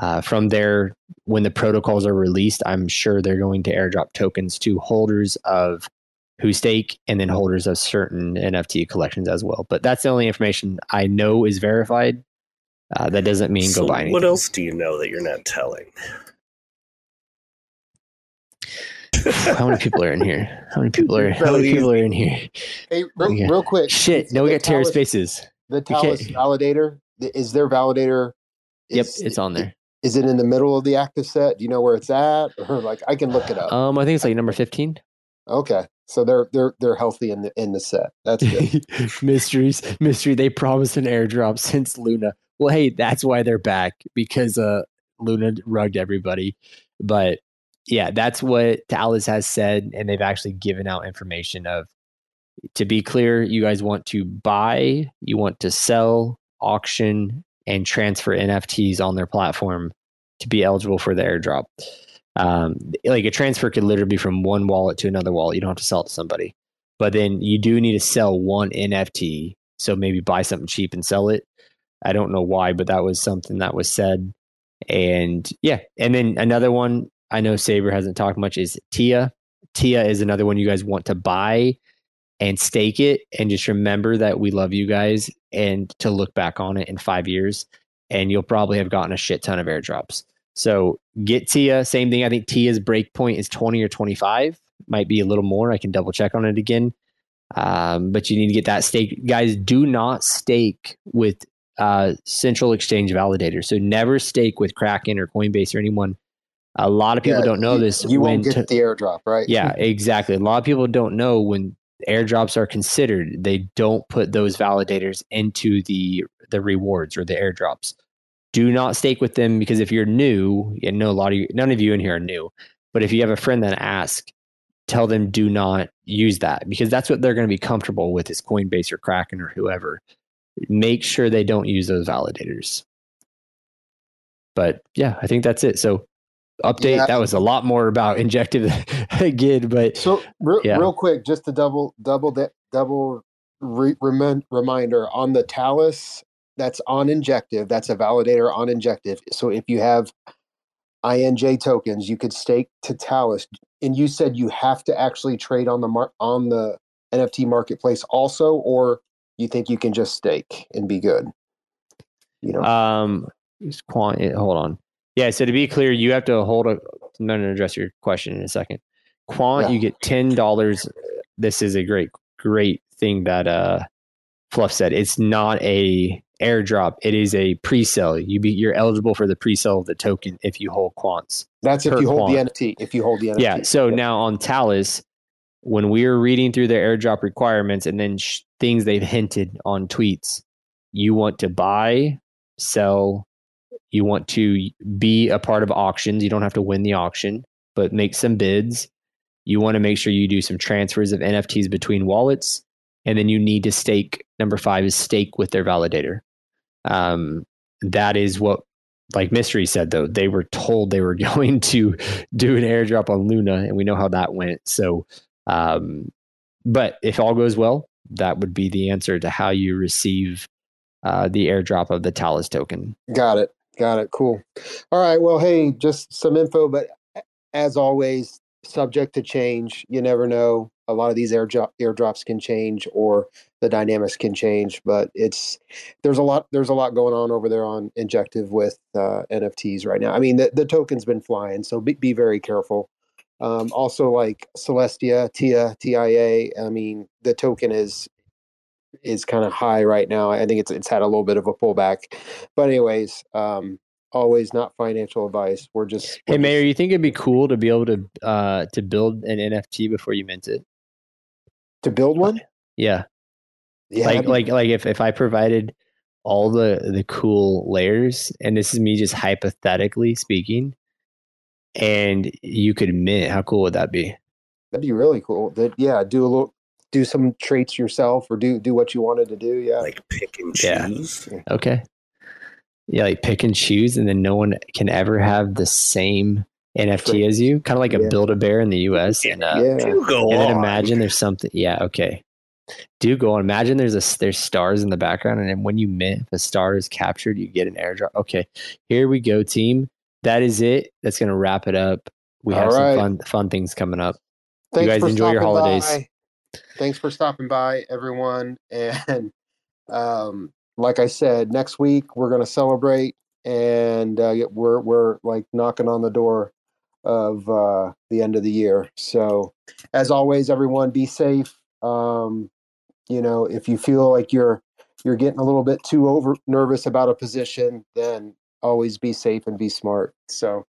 Uh, from there, when the protocols are released, I'm sure they're going to airdrop tokens to holders of who stake and then holders of certain NFT collections as well. But that's the only information I know is verified. Uh, that doesn't mean So go buy anything. what else do you know that you're not telling? How many people are in here? How many people are? How many people are in here? Hey, real, Yeah. real quick. Shit! No, we got Terra Talis- Spaces. The can't- Talis validator th- is their validator. Yep, it's on there. Is it in the middle of the active set? Do you know where it's at? Or like I can look it up. Um, I think it's like number fifteen. Okay, so they're they're they're healthy in the in the set. That's good. Mysteries, mystery. They promised an airdrop since Luna. Well, hey, that's why they're back because uh Luna rugged everybody. But yeah, that's what Talis has said, and they've actually given out information of. To be clear, you guys want to buy, you want to sell, auction, and transfer NFTs on their platform to be eligible for the airdrop. Um, like a transfer could literally be from one wallet to another wallet. You don't have to sell it to somebody but then you do need to sell one NFT. So maybe buy something cheap and sell it. I don't know why, but that was something that was said. And yeah, and then another one I know Saber hasn't talked much is Tia. Tia is another one you guys want to buy and stake it, and just remember that we love you guys, and to look back on it in five years, and you'll probably have gotten a shit ton of airdrops. So get Tia. Same thing. I think Tia's breakpoint is twenty or twenty five might be a little more. I can double check on it again. Um, but you need to get that stake. Guys, do not stake with uh, central exchange validators. So never stake with Kraken or Coinbase or anyone. A lot of people Yeah, don't know you, this. You when won't get to- the airdrop, right? yeah, exactly. A lot of people don't know when airdrops are considered. They don't put those validators into the the rewards or the airdrops. Do not stake with them because if you're new, and know a lot of you, none of you in here are new, but if you have a friend that asks, tell them do not use that because that's what they're going to be comfortable with is Coinbase or Kraken or whoever. Make sure they don't use those validators. But yeah, I think that's it. So update. Yeah. That was a lot more about injective again, but So real, Yeah. real quick, just to double double that double re- remin- reminder on the Talis that's on Injective. That's a validator on Injective. So if you have INJ tokens, you could stake to Talis, and you said you have to actually trade on the mar- on the NFT marketplace also, or you think you can just stake and be good. You know, Um, quant. Hold on. Yeah. So to be clear, you have to hold a. I'm going to address your question in a second. Quant, Yeah. you get ten dollars. This is a great, great thing that uh, Fluff said. It's not a airdrop. It is a pre-sale. You be you're eligible for the pre-sale of the token if you hold quants. that's if you hold the. NFT. If you hold the NFT. Yeah. So now on Talis, when we were reading through their airdrop requirements and then sh- things they've hinted on tweets, you want to buy, sell, you want to be a part of auctions. You don't have to win the auction, but make some bids. you want to make sure you do some transfers of NFTs between wallets, and then you need to stake. Number five is stake with their validator. Um, that is what, like Mystery said, though they were told they were going to do an airdrop on Luna, and we know how that went. So, um, but if all goes well, that would be the answer to how you receive uh, the airdrop of the Talis token. Got it. Got it. Cool. All right. Well, hey, just some info, but as always, subject to change. You never know. A lot of these airdrop airdrops can change, or the dynamics can change. But it's there's a lot there's a lot going on over there on Injective with uh, NFTs right now. I mean, the, the token's been flying, so be, be very careful. Um, also, like Celestia, TIA, TIA. I mean, the token is is kind of high right now. I think it's it's had a little bit of a pullback, but anyways, um, always not financial advice. We're just Hey we're Mayor, just- you think it'd be cool to be able to uh to build an NFT before you mint it? to build one. Yeah. Yeah, like that'd be- like like if, if I provided all the the cool layers, and this is me just hypothetically speaking, and you could mint, how cool would that be? that'd be really cool. That yeah, do a little, do some traits yourself, or do do what you wanted to do. Yeah, Like pick and Yeah. choose. Okay. Yeah, like pick and choose, and then no one can ever have the same NFT as you, kind of like a Yeah. Build a Bear in the US. And uh, yeah. You go and then imagine there's something. Yeah, okay. Do go on. Imagine there's a there's stars in the background, and then when you mint, if a star is captured, you get an airdrop. Okay, here we go, team. That is it. That's gonna wrap it up. We have All right. some fun fun things coming up. Thanks guys for enjoy your stopping holidays. by. Thanks for stopping by, everyone. And um, like I said, next week we're going to celebrate, and uh, we're we're like knocking on the door of uh, the end of the year. So, as always, everyone, be safe. Um, you know, if you feel like you're you're getting a little bit too over nervous about a position, then always be safe and be smart. So,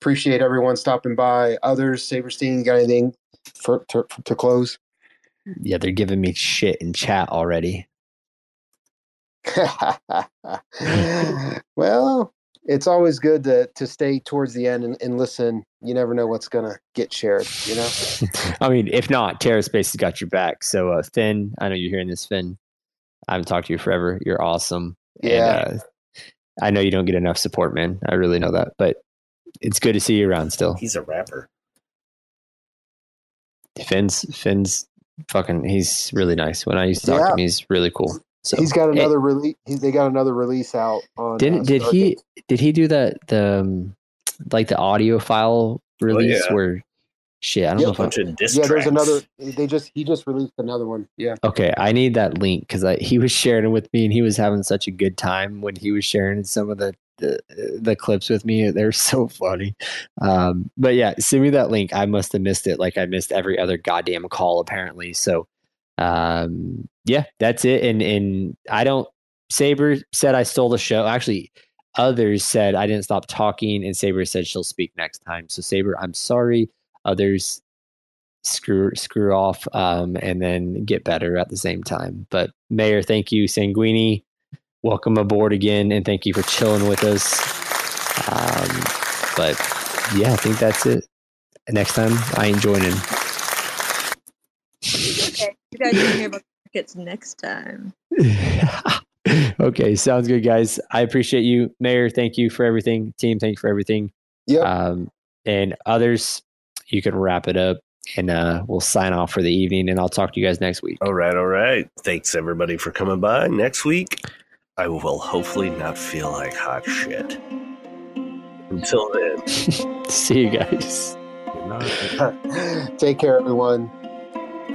appreciate everyone stopping by. Others, Sabrestein, you got anything for to, to close? Yeah, they're giving me shit in chat already. well, it's always good to to stay towards the end and, and listen. You never know what's gonna get shared. You know. I mean, if not, TerraSpace has got your back. So, uh, Finn, I know you're hearing this, Finn. I haven't talked to you forever. You're awesome. Yeah. And, uh, I know you don't get enough support, man. I really know that, but it's good to see you around still. He's a rapper. Finn's Finn's fucking. He's really nice. When I used to talk to him, he's really cool. So he's got another release. They got another release out on. didn't uh, did he did he do that the um, like the audio file release yeah. where shit? I don't Yep. know if I, Bunch of diss Yeah, there's another. They just he just released another one. Yeah. Okay, I need that link because I he was sharing it with me and he was having such a good time when he was sharing some of the the, the clips with me. They're so funny. Um, but yeah, send me that link. I must have missed it, like I missed every other goddamn call apparently. So um, yeah, that's it. And and I don't. Saber said I stole the show. Actually, others said I didn't stop talking, and Saber said she'll speak next time. So Saber, I'm sorry. Others screw screw off um, and then get better at the same time. But Mayor, thank you, Sanguini. Welcome aboard again, and thank you for chilling with us. Um, but yeah, I think that's it. Next time, I ain't joining. Okay, you guys can hear about tickets next time. okay, sounds good, guys. I appreciate you, Mayor. Thank you for everything. Team, thank you for everything. Yeah. Um, and others, you can wrap it up, and uh, we'll sign off for the evening. And I'll talk to you guys next week. All right, all right. Thanks everybody for coming by. Next week, I will hopefully not feel like hot shit. Until then, See you guys. Take care, everyone.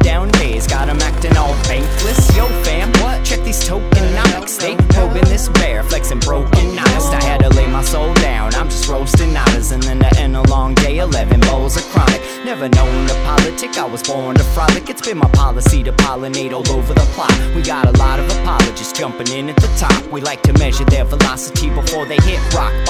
down days got 'em acting all bankless. Yo, fam, what? Check these tokenomics. They probing this bear, flexing broken honest. I had to lay my soul down. I'm just roasting nodders, and then to end a long day, 11 bowls of chronic. Never known the politic. I was born to frolic. It's been my policy to pollinate all over the plot. We got a lot of apologists jumping in at the top. We like to measure their velocity before they hit rock bottom.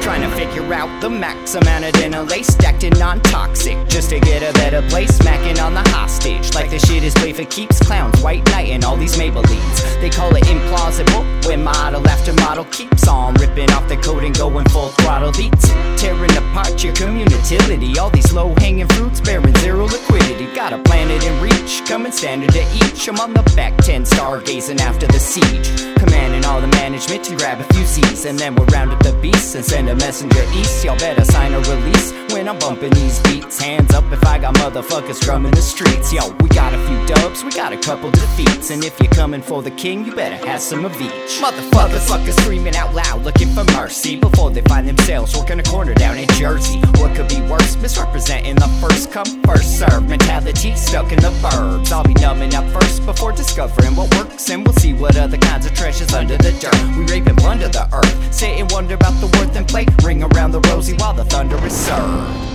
Trying to figure out the max amount of dinner lace stacked in non-toxic, just to get a better place. Smacking on the hostage, like the shit is play for keeps. Clowns, white knight, and all these Maybellines. They call it implausible when model after model keeps on ripping off the coat and going full throttle tearing apart your community. All these low-hanging fruits bearing zero liquidity. Got a planet in reach, coming standard to each. I'm on the back ten, stargazing after the siege, commanding all the management to grab a few Z's, and then we're round up the and send a messenger east. Y'all better sign a release when I'm bumping these beats. Hands up if I got motherfuckers drumming the streets. Yo, we got a few dubs, we got a couple defeats, and if you're coming for the king, you better have some of each. Motherfuckers, fuckers screaming out loud, looking for mercy before they find themselves working a corner down in Jersey. What could be worse? Misrepresenting the first come, first serve mentality stuck in the burbs. I'll be numbing up first before discovering what works, and we'll see what other kinds of treasures under the dirt. We rape and plunder the earth, sit and wonder about the worth and play. Ring around the rosy while the thunder is served.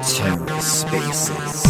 TerraSpaces.